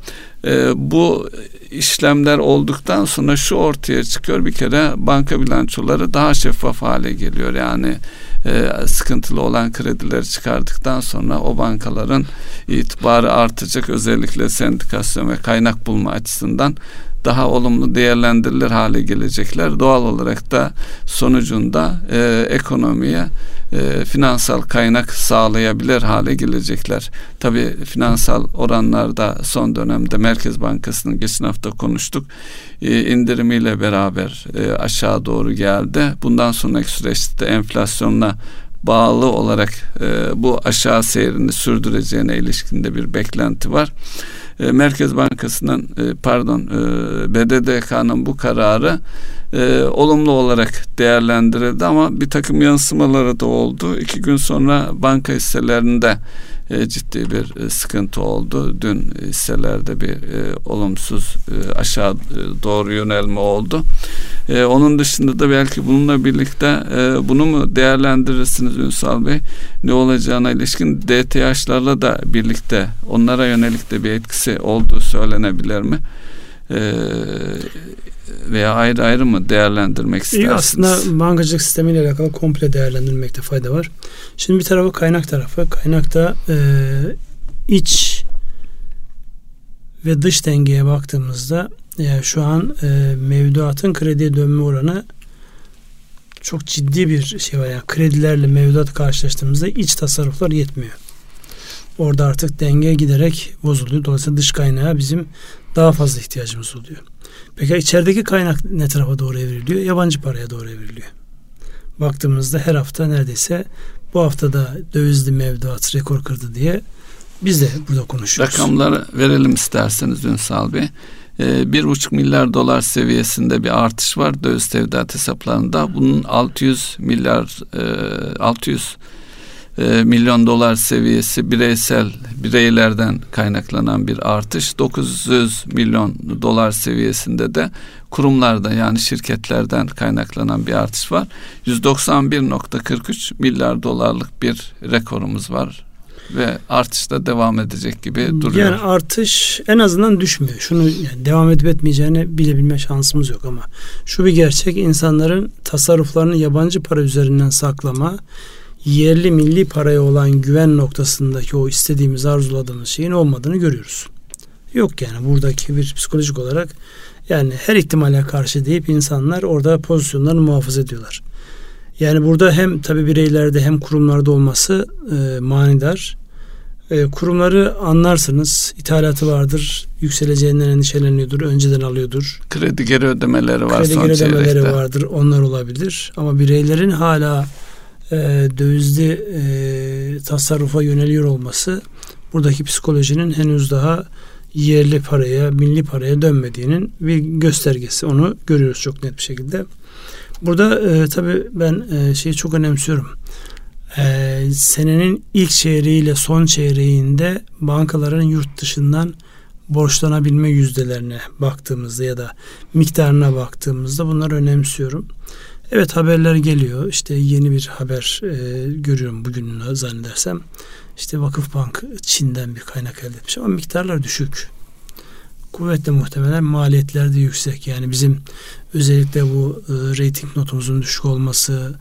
E, bu işlemler olduktan sonra şu ortaya çıkıyor bir kere banka bilançoları daha şeffaf hale geliyor. Yani e, sıkıntılı olan kredileri çıkardıktan sonra o bankaların itibarı artacak özellikle sendikasyon ve kaynak bulma açısından daha olumlu değerlendirilir hale gelecekler. Doğal olarak da sonucunda e, ekonomiye e, finansal kaynak sağlayabilir hale gelecekler. Tabi finansal oranlarda son dönemde Merkez Bankası'nın geçen hafta konuştuk e, indirimiyle beraber e, aşağı doğru geldi. Bundan sonraki süreçte enflasyonla bağlı olarak e, bu aşağı seyrini sürdüreceğine ilişkinde bir beklenti var. E, Merkez Bankası'nın e, pardon e, BDDK'nın bu kararı olumlu olarak değerlendirildi ama bir takım yansımaları da oldu. İki gün sonra banka hisselerinde e, ciddi bir e, sıkıntı oldu. Dün hisselerde bir e, olumsuz aşağı doğru yönelme oldu. Onun dışında da belki bununla birlikte bunu mu değerlendirirsiniz Ünsal Bey? Ne olacağına ilişkin DTH'larla da birlikte onlara yönelik de bir etkisi olduğu söylenebilir mi? E, veya ayrı ayrı mı değerlendirmek istersiniz? Aslında bankacılık sistemiyle alakalı komple değerlendirmekte fayda var. Şimdi bir tarafı kaynak tarafı. Kaynakta e, iç ve dış dengeye baktığımızda yani şu an e, mevduatın krediye dönme oranı çok ciddi bir şey var. Yani kredilerle mevduat karşılaştığımızda iç tasarruflar yetmiyor. Orada artık denge giderek bozuluyor. Dolayısıyla dış kaynağa bizim daha fazla ihtiyacımız oluyor. Peki içerideki kaynak ne tarafa doğru evriliyor? Yabancı paraya doğru evriliyor. Baktığımızda her hafta neredeyse bu haftada dövizli mevduat rekor kırdı diye biz de burada konuşuyoruz. Rakamları verelim isterseniz Ünsal Bey. Ee, bir buçuk milyar dolar seviyesinde bir artış var döviz tevdiat hesaplarında. Bunun 600 milyar 600 e, milyon dolar seviyesi bireysel bireylerden kaynaklanan bir artış. 900 milyon dolar seviyesinde de kurumlarda yani şirketlerden kaynaklanan bir artış var. 191.43 milyar dolarlık bir rekorumuz var ve artışta devam edecek gibi duruyor. Yani artış en azından düşmüyor. Şunu yani devam edip etmeyeceğini bilebilme şansımız yok ama şu bir gerçek insanların tasarruflarını yabancı para üzerinden saklama yerli milli paraya olan güven noktasındaki o istediğimiz arzuladığımız şeyin olmadığını görüyoruz. Yok yani buradaki bir psikolojik olarak yani her ihtimale karşı deyip insanlar orada pozisyonlarını muhafaza ediyorlar. Yani burada hem tabi bireylerde hem kurumlarda olması e, manidar. E, kurumları anlarsınız. ithalatı vardır. Yükseleceğinden endişeleniyordur. Önceden alıyordur. Kredi geri ödemeleri var. Kredi geri ödemeleri çeyrekte. vardır. Onlar olabilir. Ama bireylerin hala e, dövizli e, tasarrufa yöneliyor olması buradaki psikolojinin henüz daha yerli paraya, milli paraya dönmediğinin bir göstergesi. Onu görüyoruz çok net bir şekilde. Burada e, tabii ben e, şeyi çok önemsiyorum. E, senenin ilk çeyreğiyle son çeyreğinde bankaların yurt dışından borçlanabilme yüzdelerine baktığımızda ya da miktarına baktığımızda bunları önemsiyorum. Evet haberler geliyor. İşte yeni bir haber e, görüyorum bugün zannedersem. İşte Vakıfbank Çin'den bir kaynak elde etmiş ama miktarlar düşük. Kuvvetle muhtemelen maliyetler de yüksek. Yani bizim özellikle bu e, rating notumuzun düşük olması,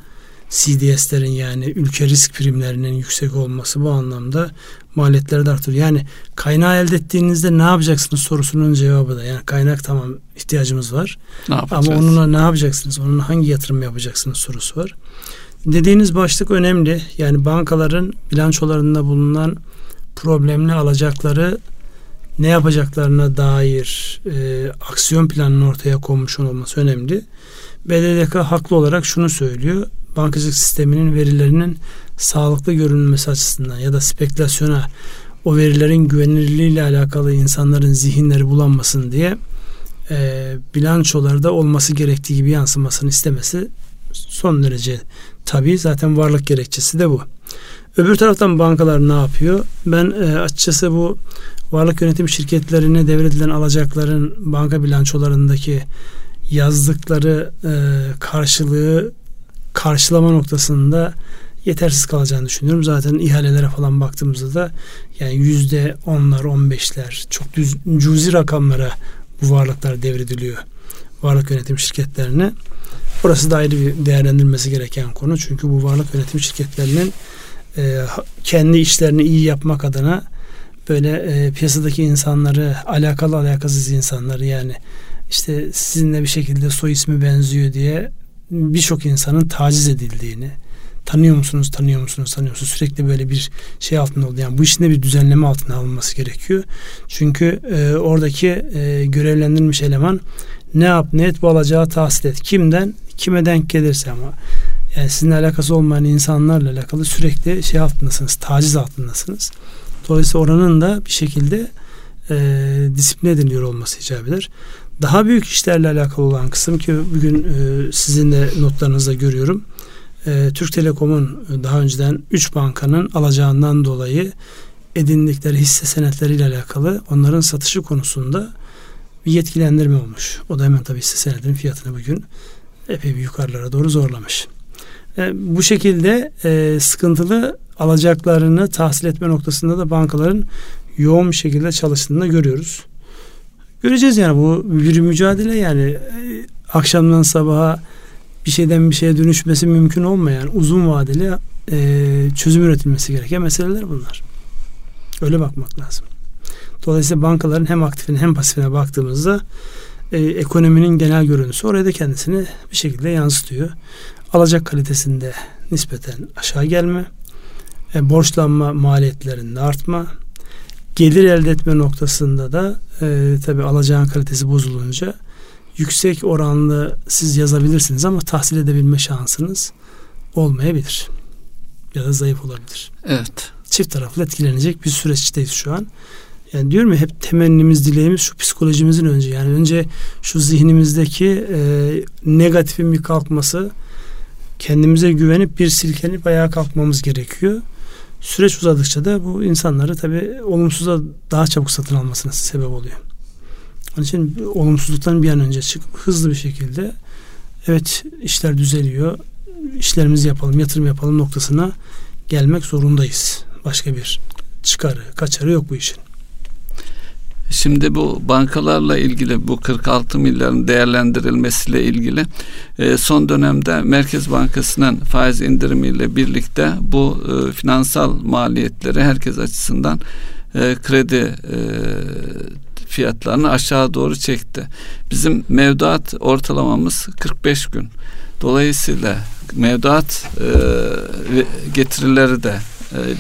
CDS'lerin yani ülke risk primlerinin yüksek olması bu anlamda maliyetleri de artırıyor. Yani kaynağı elde ettiğinizde ne yapacaksınız sorusunun cevabı da. Yani kaynak tamam ihtiyacımız var. Ne ama onunla ne yapacaksınız? Onunla hangi yatırım yapacaksınız sorusu var. Dediğiniz başlık önemli. Yani bankaların bilançolarında bulunan problemli alacakları ne yapacaklarına dair e, aksiyon planının ortaya konmuş olması önemli. BDDK haklı olarak şunu söylüyor. Bankacılık sisteminin verilerinin sağlıklı görünmesi açısından ya da spekülasyona o verilerin güvenilirliği ile alakalı insanların zihinleri bulanmasın diye e, bilançolarda olması gerektiği gibi yansımasını istemesi son derece tabii zaten varlık gerekçesi de bu. Öbür taraftan bankalar ne yapıyor? Ben e, açıkçası bu varlık yönetim şirketlerine devredilen alacakların banka bilançolarındaki yazdıkları e, karşılığı karşılama noktasında yetersiz kalacağını düşünüyorum. Zaten ihalelere falan baktığımızda da yani yüzde onlar, on beşler çok düz, cüzi rakamlara bu varlıklar devrediliyor varlık yönetim şirketlerine. Burası da ayrı bir değerlendirilmesi gereken konu. Çünkü bu varlık yönetim şirketlerinin e, kendi işlerini iyi yapmak adına böyle e, piyasadaki insanları alakalı alakasız insanları yani işte sizinle bir şekilde soy ismi benziyor diye birçok insanın taciz edildiğini tanıyor musunuz tanıyor musunuz tanıyor musunuz? Sürekli böyle bir şey altında oldu. Yani bu işin de bir düzenleme altına alınması gerekiyor. Çünkü e, oradaki e, görevlendirilmiş eleman ne yap ne et bu alacağı tahsil et. Kimden kime denk gelirse ama. Yani sizinle alakası olmayan insanlarla alakalı sürekli şey altındasınız taciz altındasınız. Dolayısıyla oranın da bir şekilde e, disipline ediliyor olması icap eder. Daha büyük işlerle alakalı olan kısım ki bugün e, sizin de notlarınızda görüyorum. E, Türk Telekom'un daha önceden 3 bankanın alacağından dolayı edindikleri hisse senetleriyle alakalı onların satışı konusunda bir yetkilendirme olmuş. O da hemen tabii hisse senedinin fiyatını bugün epey bir yukarılara doğru zorlamış. E, bu şekilde e, sıkıntılı alacaklarını tahsil etme noktasında da bankaların yoğun bir şekilde çalıştığını görüyoruz. Göreceğiz yani bu bir mücadele yani akşamdan sabaha bir şeyden bir şeye dönüşmesi mümkün olmayan uzun vadeli e, çözüm üretilmesi gereken meseleler bunlar. Öyle bakmak lazım. Dolayısıyla bankaların hem aktifine hem pasifine baktığımızda e, ekonominin genel görüntüsü oraya da kendisini bir şekilde yansıtıyor. Alacak kalitesinde nispeten aşağı gelme, e, borçlanma maliyetlerinde artma, gelir elde etme noktasında da e, tabi alacağın kalitesi bozulunca yüksek oranlı siz yazabilirsiniz ama tahsil edebilme şansınız olmayabilir. Ya da zayıf olabilir. Evet. Çift taraflı etkilenecek bir süreçteyiz şu an. Yani diyorum ya hep temennimiz, dileğimiz şu psikolojimizin önce. Yani önce şu zihnimizdeki e, negatifin bir kalkması, kendimize güvenip bir silkenip ayağa kalkmamız gerekiyor. Süreç uzadıkça da bu insanları tabii olumsuza daha çabuk satın almasına sebep oluyor. Onun için olumsuzluktan bir an önce çıkıp hızlı bir şekilde evet işler düzeliyor, işlerimizi yapalım, yatırım yapalım noktasına gelmek zorundayız. Başka bir çıkarı, kaçarı yok bu işin. Şimdi bu bankalarla ilgili bu 46 milyarın değerlendirilmesiyle ilgili e, son dönemde Merkez Bankası'nın faiz indirimiyle birlikte bu e, finansal maliyetleri herkes açısından e, kredi fiyatlarını aşağı doğru çekti. Bizim mevduat ortalamamız 45 gün. Dolayısıyla mevduat getirileri de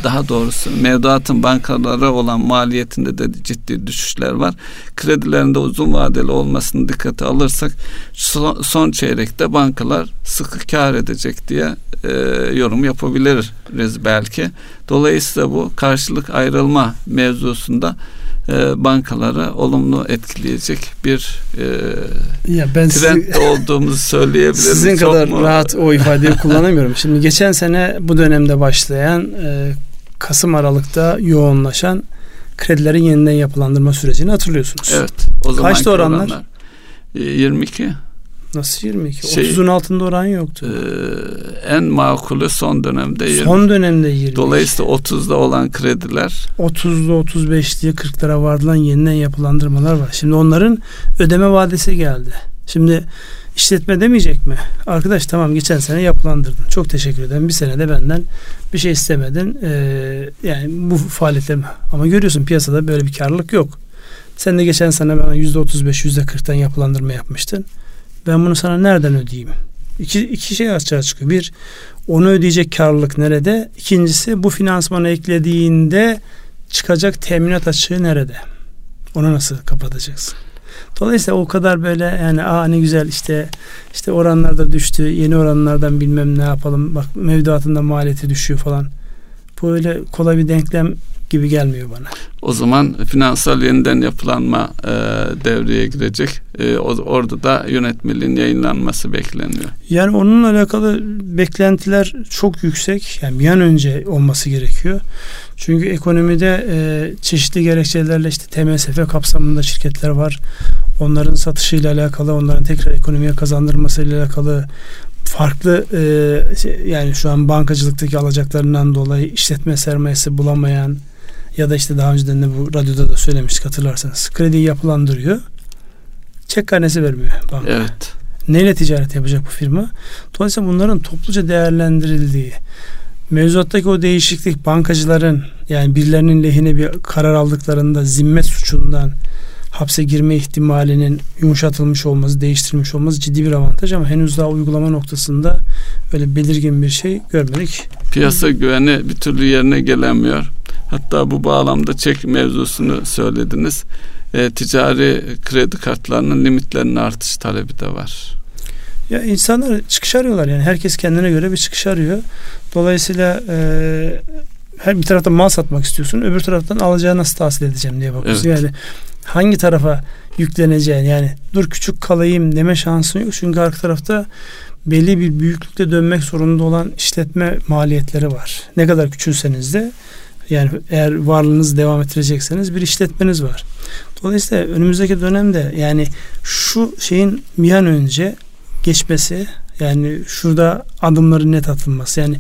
daha doğrusu mevduatın bankalara olan maliyetinde de ciddi düşüşler var. Kredilerinde uzun vadeli olmasını dikkate alırsak son, son çeyrekte bankalar sıkı kar edecek diye e, yorum yapabiliriz belki. Dolayısıyla bu karşılık ayrılma mevzusunda e, bankalara olumlu etkileyecek bir e, ya ben trend sizi, *laughs* olduğumuzu söyleyebilirim. Sizin Çok kadar mu? rahat o ifadeyi *laughs* kullanamıyorum. Şimdi geçen sene bu dönemde başlayan e, Kasım Aralık'ta yoğunlaşan kredilerin yeniden yapılandırma sürecini hatırlıyorsunuz. Evet. O zaman Kaçtı oranlar? oranlar? 22. Nasıl 22? Şey, 30'un altında oran yoktu. E, en makulü son dönemde 20. Son dönemde 20. Dolayısıyla 30'da olan krediler 30'lu 35'liye 40'lara vardılan yeniden yapılandırmalar var. Şimdi onların ödeme vadesi geldi. Şimdi işletme demeyecek mi? Arkadaş tamam geçen sene yapılandırdın. Çok teşekkür ederim. Bir sene de benden bir şey istemedin. Ee, yani bu faaliyetler ama görüyorsun piyasada böyle bir karlılık yok. Sen de geçen sene bana %35, %40'tan yapılandırma yapmıştın. Ben bunu sana nereden ödeyeyim? İki, iki şey açığa çıkıyor. Bir, onu ödeyecek karlılık nerede? İkincisi bu finansmanı eklediğinde çıkacak teminat açığı nerede? Onu nasıl kapatacaksın? Dolayısıyla o kadar böyle yani aa ne güzel işte işte oranlar da düştü. Yeni oranlardan bilmem ne yapalım. Bak mevduatında maliyeti düşüyor falan. Böyle kolay bir denklem gibi gelmiyor bana. O zaman finansal yeniden yapılanma e, devreye girecek. E, orada da yönetmeliğin yayınlanması bekleniyor. Yani onunla alakalı beklentiler çok yüksek. Yani bir an önce olması gerekiyor. Çünkü ekonomide e, çeşitli gerekçelerle işte TMSF kapsamında şirketler var. Onların satışıyla alakalı, onların tekrar ekonomiye kazandırmasıyla alakalı farklı e, şey, yani şu an bankacılıktaki alacaklarından dolayı işletme sermayesi bulamayan ya da işte daha önceden de bu radyoda da söylemiştik hatırlarsanız. Krediyi yapılandırıyor. Çek karnesi vermiyor banka. Evet. Neyle ticaret yapacak bu firma? Dolayısıyla bunların topluca değerlendirildiği mevzuattaki o değişiklik bankacıların yani birilerinin lehine bir karar aldıklarında zimmet suçundan hapse girme ihtimalinin yumuşatılmış olması, değiştirilmiş olması ciddi bir avantaj ama henüz daha uygulama noktasında öyle belirgin bir şey görmedik. Piyasa güveni bir türlü yerine gelemiyor. Hatta bu bağlamda çek mevzusunu söylediniz. E, ticari kredi kartlarının limitlerinin artış talebi de var. Ya insanlar çıkış arıyorlar yani herkes kendine göre bir çıkış arıyor. Dolayısıyla e, her bir taraftan mal satmak istiyorsun, öbür taraftan alacağı nasıl tahsil edeceğim diye bakıyorsun. Evet. Yani hangi tarafa yükleneceğin yani dur küçük kalayım deme şansın yok. Çünkü arka tarafta belli bir büyüklükte dönmek zorunda olan işletme maliyetleri var. Ne kadar küçülseniz de yani eğer varlığınızı devam ettirecekseniz bir işletmeniz var. Dolayısıyla önümüzdeki dönemde yani şu şeyin bir an önce geçmesi yani şurada adımların net atılması yani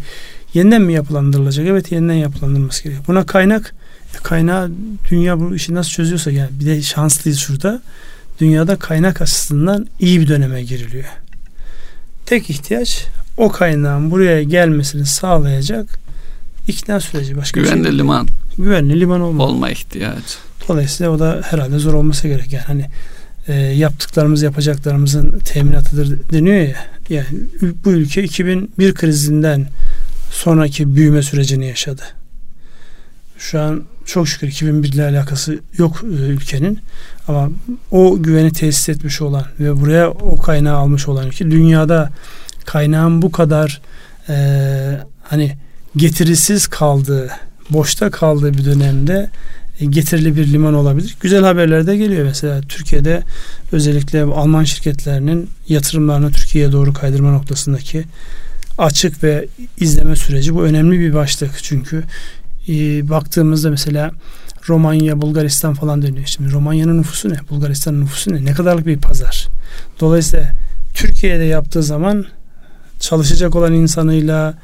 yeniden mi yapılandırılacak? Evet yeniden yapılandırılması gerekiyor. Buna kaynak kaynağı dünya bu işi nasıl çözüyorsa yani bir de şanslıyız şurada. Dünyada kaynak açısından iyi bir döneme giriliyor. Tek ihtiyaç o kaynağın buraya gelmesini sağlayacak ikna süreci. Başka güvenli şey liman. Güvenli liman olma. Olma ihtiyacı. Dolayısıyla o da herhalde zor olması gerek. Yani hani e, yaptıklarımız yapacaklarımızın teminatıdır deniyor ya. Yani bu ülke 2001 krizinden sonraki büyüme sürecini yaşadı. Şu an çok şükür 2001 ile alakası yok e, ülkenin. Ama o güveni tesis etmiş olan ve buraya o kaynağı almış olan ülke dünyada kaynağın bu kadar e, hani getirisiz kaldığı, boşta kaldığı bir dönemde e, getirili bir liman olabilir. Güzel haberler de geliyor. Mesela Türkiye'de özellikle Alman şirketlerinin yatırımlarını Türkiye'ye doğru kaydırma noktasındaki açık ve izleme süreci bu önemli bir başlık çünkü e, baktığımızda mesela Romanya, Bulgaristan falan dönüyor. Şimdi Romanya'nın nüfusu ne? Bulgaristan'ın nüfusu ne? Ne kadarlık bir pazar? Dolayısıyla Türkiye'de yaptığı zaman çalışacak olan insanıyla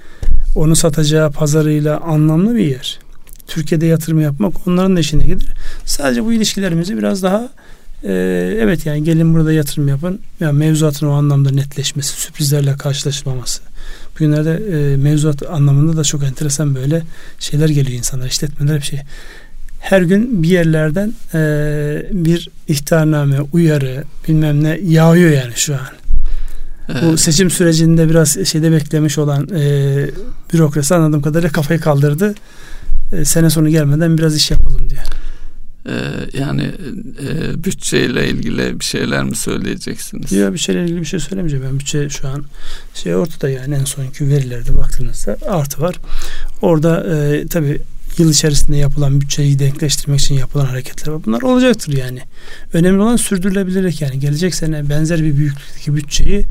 onu satacağı pazarıyla anlamlı bir yer. Türkiye'de yatırım yapmak onların da işine gelir. Sadece bu ilişkilerimizi biraz daha e, evet yani gelin burada yatırım yapın. Yani mevzuatın o anlamda netleşmesi, sürprizlerle karşılaşmaması. Bugünlerde e, mevzuat anlamında da çok enteresan böyle şeyler geliyor insanlar, işletmeler bir şey. Her gün bir yerlerden e, bir ihtarname, uyarı bilmem ne yağıyor yani şu an. Evet. Bu seçim sürecinde biraz şeyde beklemiş olan e, bürokrasi anladığım kadarıyla kafayı kaldırdı. E, sene sonu gelmeden biraz iş yapalım diye. Ee, yani e, bütçeyle ilgili bir şeyler mi söyleyeceksiniz? Yok bir şeyle ilgili bir şey söylemeyeceğim. Ben bütçe şu an şey ortada yani en sonki verilerde baktığınızda artı var. Orada e, tabii yıl içerisinde yapılan bütçeyi denkleştirmek için yapılan hareketler var. Bunlar olacaktır yani. Önemli olan sürdürülebilirlik yani. Gelecek sene benzer bir büyüklükteki bütçeyi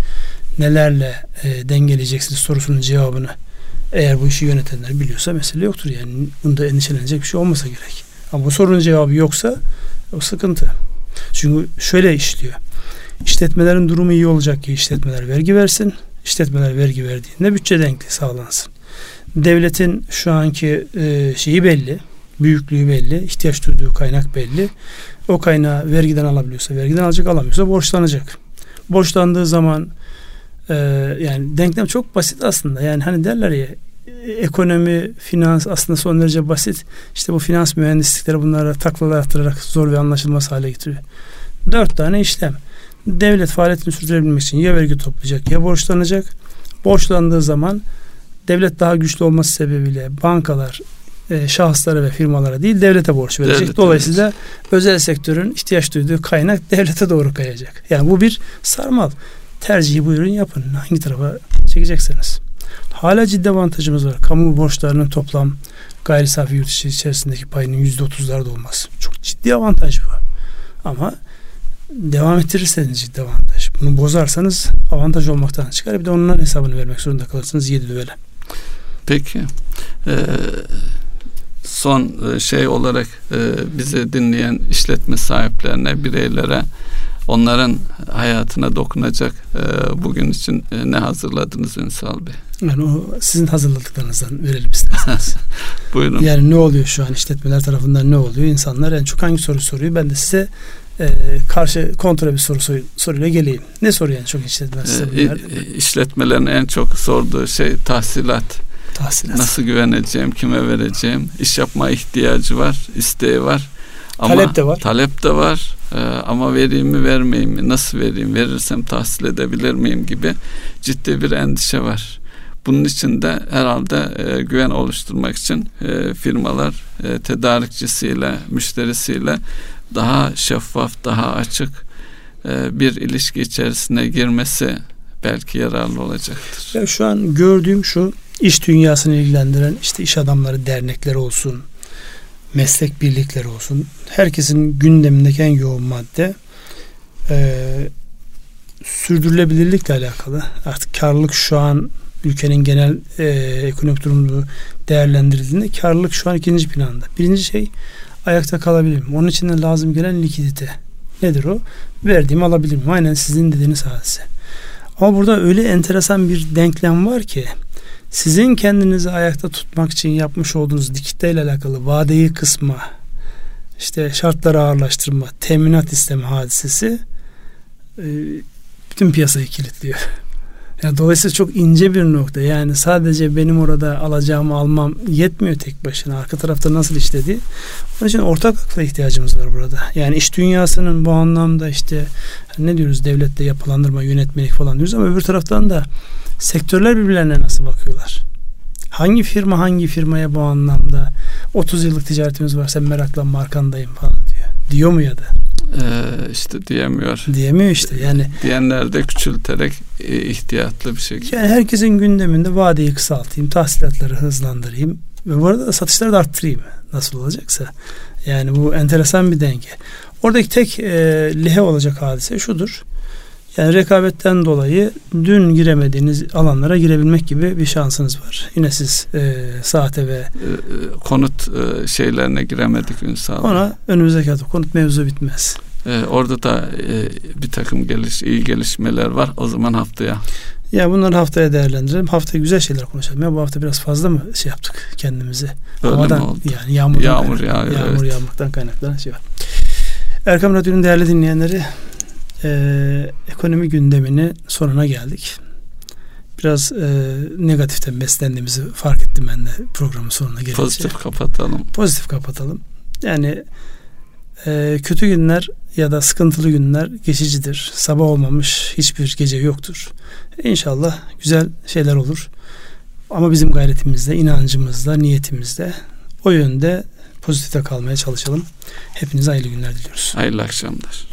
nelerle e, dengeleyeceksiniz sorusunun cevabını eğer bu işi yönetenler biliyorsa mesele yoktur yani. Bunda endişelenecek bir şey olmasa gerek. Ama bu sorunun cevabı yoksa o sıkıntı. Çünkü şöyle işliyor. İşletmelerin durumu iyi olacak ki işletmeler vergi versin. İşletmeler vergi verdiğinde bütçe denkliği sağlansın. Devletin şu anki e, şeyi belli. Büyüklüğü belli. ihtiyaç duyduğu kaynak belli. O kaynağı vergiden alabiliyorsa vergiden alacak alamıyorsa borçlanacak. Borçlandığı zaman e, yani denklem çok basit aslında. Yani hani derler ya ekonomi, finans aslında son derece basit. İşte bu finans mühendislikleri bunlara taklalar attırarak zor ve anlaşılmaz hale getiriyor. Dört tane işlem. Devlet faaliyetini sürdürebilmek için ya vergi toplayacak ya borçlanacak. Borçlandığı zaman devlet daha güçlü olması sebebiyle bankalar e, şahıslara ve firmalara değil devlete borç verecek. Devlet, Dolayısıyla evet. özel sektörün ihtiyaç duyduğu kaynak devlete doğru kayacak. Yani bu bir sarmal. Tercihi buyurun yapın. Hangi tarafa çekecekseniz. Hala ciddi avantajımız var. Kamu borçlarının toplam gayri safi yurt içi içerisindeki payının yüzde otuzlarda olması. Çok ciddi avantaj bu. Ama devam ettirirseniz ciddi avantaj. Bunu bozarsanız avantaj olmaktan çıkar. Bir de onun hesabını vermek zorunda kalırsınız yedi düvele. Peki. Ee, son e, şey olarak e, bizi dinleyen işletme sahiplerine, bireylere onların hayatına dokunacak e, bugün için e, ne hazırladınız Ünsal Bey? Yani o sizin hazırladıklarınızdan verelim isterseniz. *laughs* Buyurun. Yani ne oluyor şu an işletmeler tarafından ne oluyor? İnsanlar en çok hangi soru soruyor? Ben de size e, karşı kontra bir soru sor, soruyla geleyim. Ne soruyor en çok işletmeler size e, İşletmelerin en çok sorduğu şey tahsilat. Tahsilat. Nasıl güveneceğim, kime vereceğim? İş yapma ihtiyacı var, isteği var. Ama talep de var. Talep de var. Ee, ama vereyim mi vermeyeyim mi? Nasıl vereyim? Verirsem tahsil edebilir miyim gibi ciddi bir endişe var. Bunun için de herhalde e, güven oluşturmak için e, firmalar e, tedarikçisiyle, müşterisiyle daha şeffaf, daha açık e, bir ilişki içerisine girmesi belki yararlı olacaktır. Ya şu an gördüğüm şu iş dünyasını ilgilendiren işte iş adamları dernekleri olsun, meslek birlikleri olsun. Herkesin gündemindeki en yoğun madde e, sürdürülebilirlikle alakalı. Artık karlılık şu an ülkenin genel e, ekonomik durumunu değerlendirildiğinde karlılık şu an ikinci planda. Birinci şey ayakta kalabilir miyim? Onun için de lazım gelen likidite. Nedir o? Verdiğimi alabilir miyim? Aynen sizin dediğiniz hadise. Ama burada öyle enteresan bir denklem var ki sizin kendinizi ayakta tutmak için yapmış olduğunuz dikiteyle alakalı vadeyi kısma, işte şartları ağırlaştırma, teminat isteme hadisesi e, bütün piyasayı kilitliyor. Yani dolayısıyla çok ince bir nokta. Yani sadece benim orada alacağımı almam yetmiyor tek başına. Arka tarafta nasıl işledi? Onun için ortak ihtiyacımız var burada. Yani iş dünyasının bu anlamda işte ne diyoruz devlette yapılandırma, yönetmelik falan diyoruz ama öbür taraftan da sektörler birbirlerine nasıl bakıyorlar? Hangi firma hangi firmaya bu anlamda 30 yıllık ticaretimiz var sen meraklanma arkandayım falan diyor. Diyor mu ya da? Ee, işte diyemiyor. Diyemiyor işte yani. Diyenler de küçülterek e, ihtiyatlı bir şekilde. Yani herkesin gündeminde vadeyi kısaltayım, tahsilatları hızlandırayım ve bu arada da satışları da arttırayım nasıl olacaksa. Yani bu enteresan bir denge. Oradaki tek e, lehe olacak hadise şudur. Yani rekabetten dolayı dün giremediğiniz alanlara girebilmek gibi bir şansınız var. Yine siz e, saate ve e, konut e, şeylerine giremedik Ünsal. Ona önümüzdeki hafta konut mevzu bitmez. E, orada da e, bir takım geliş, iyi gelişmeler var. O zaman haftaya. Ya bunları haftaya değerlendirelim. Haftaya güzel şeyler konuşalım. Ya bu hafta biraz fazla mı şey yaptık kendimizi? Öyle Havadan, mi oldu? Yani yağmur Yağmur yağıyor, Yağmur evet. yağmaktan kaynaklanan şey var. Erkam Radyo'nun değerli dinleyenleri e, ekonomi gündeminin sonuna geldik. Biraz e, negatiften beslendiğimizi fark ettim ben de programın sonuna gelince. Pozitif kapatalım. Pozitif kapatalım. Yani e, kötü günler ya da sıkıntılı günler geçicidir. Sabah olmamış hiçbir gece yoktur. İnşallah güzel şeyler olur. Ama bizim gayretimizde, inancımızda, niyetimizde o yönde pozitifte kalmaya çalışalım. Hepinize hayırlı günler diliyoruz. Hayırlı akşamlar.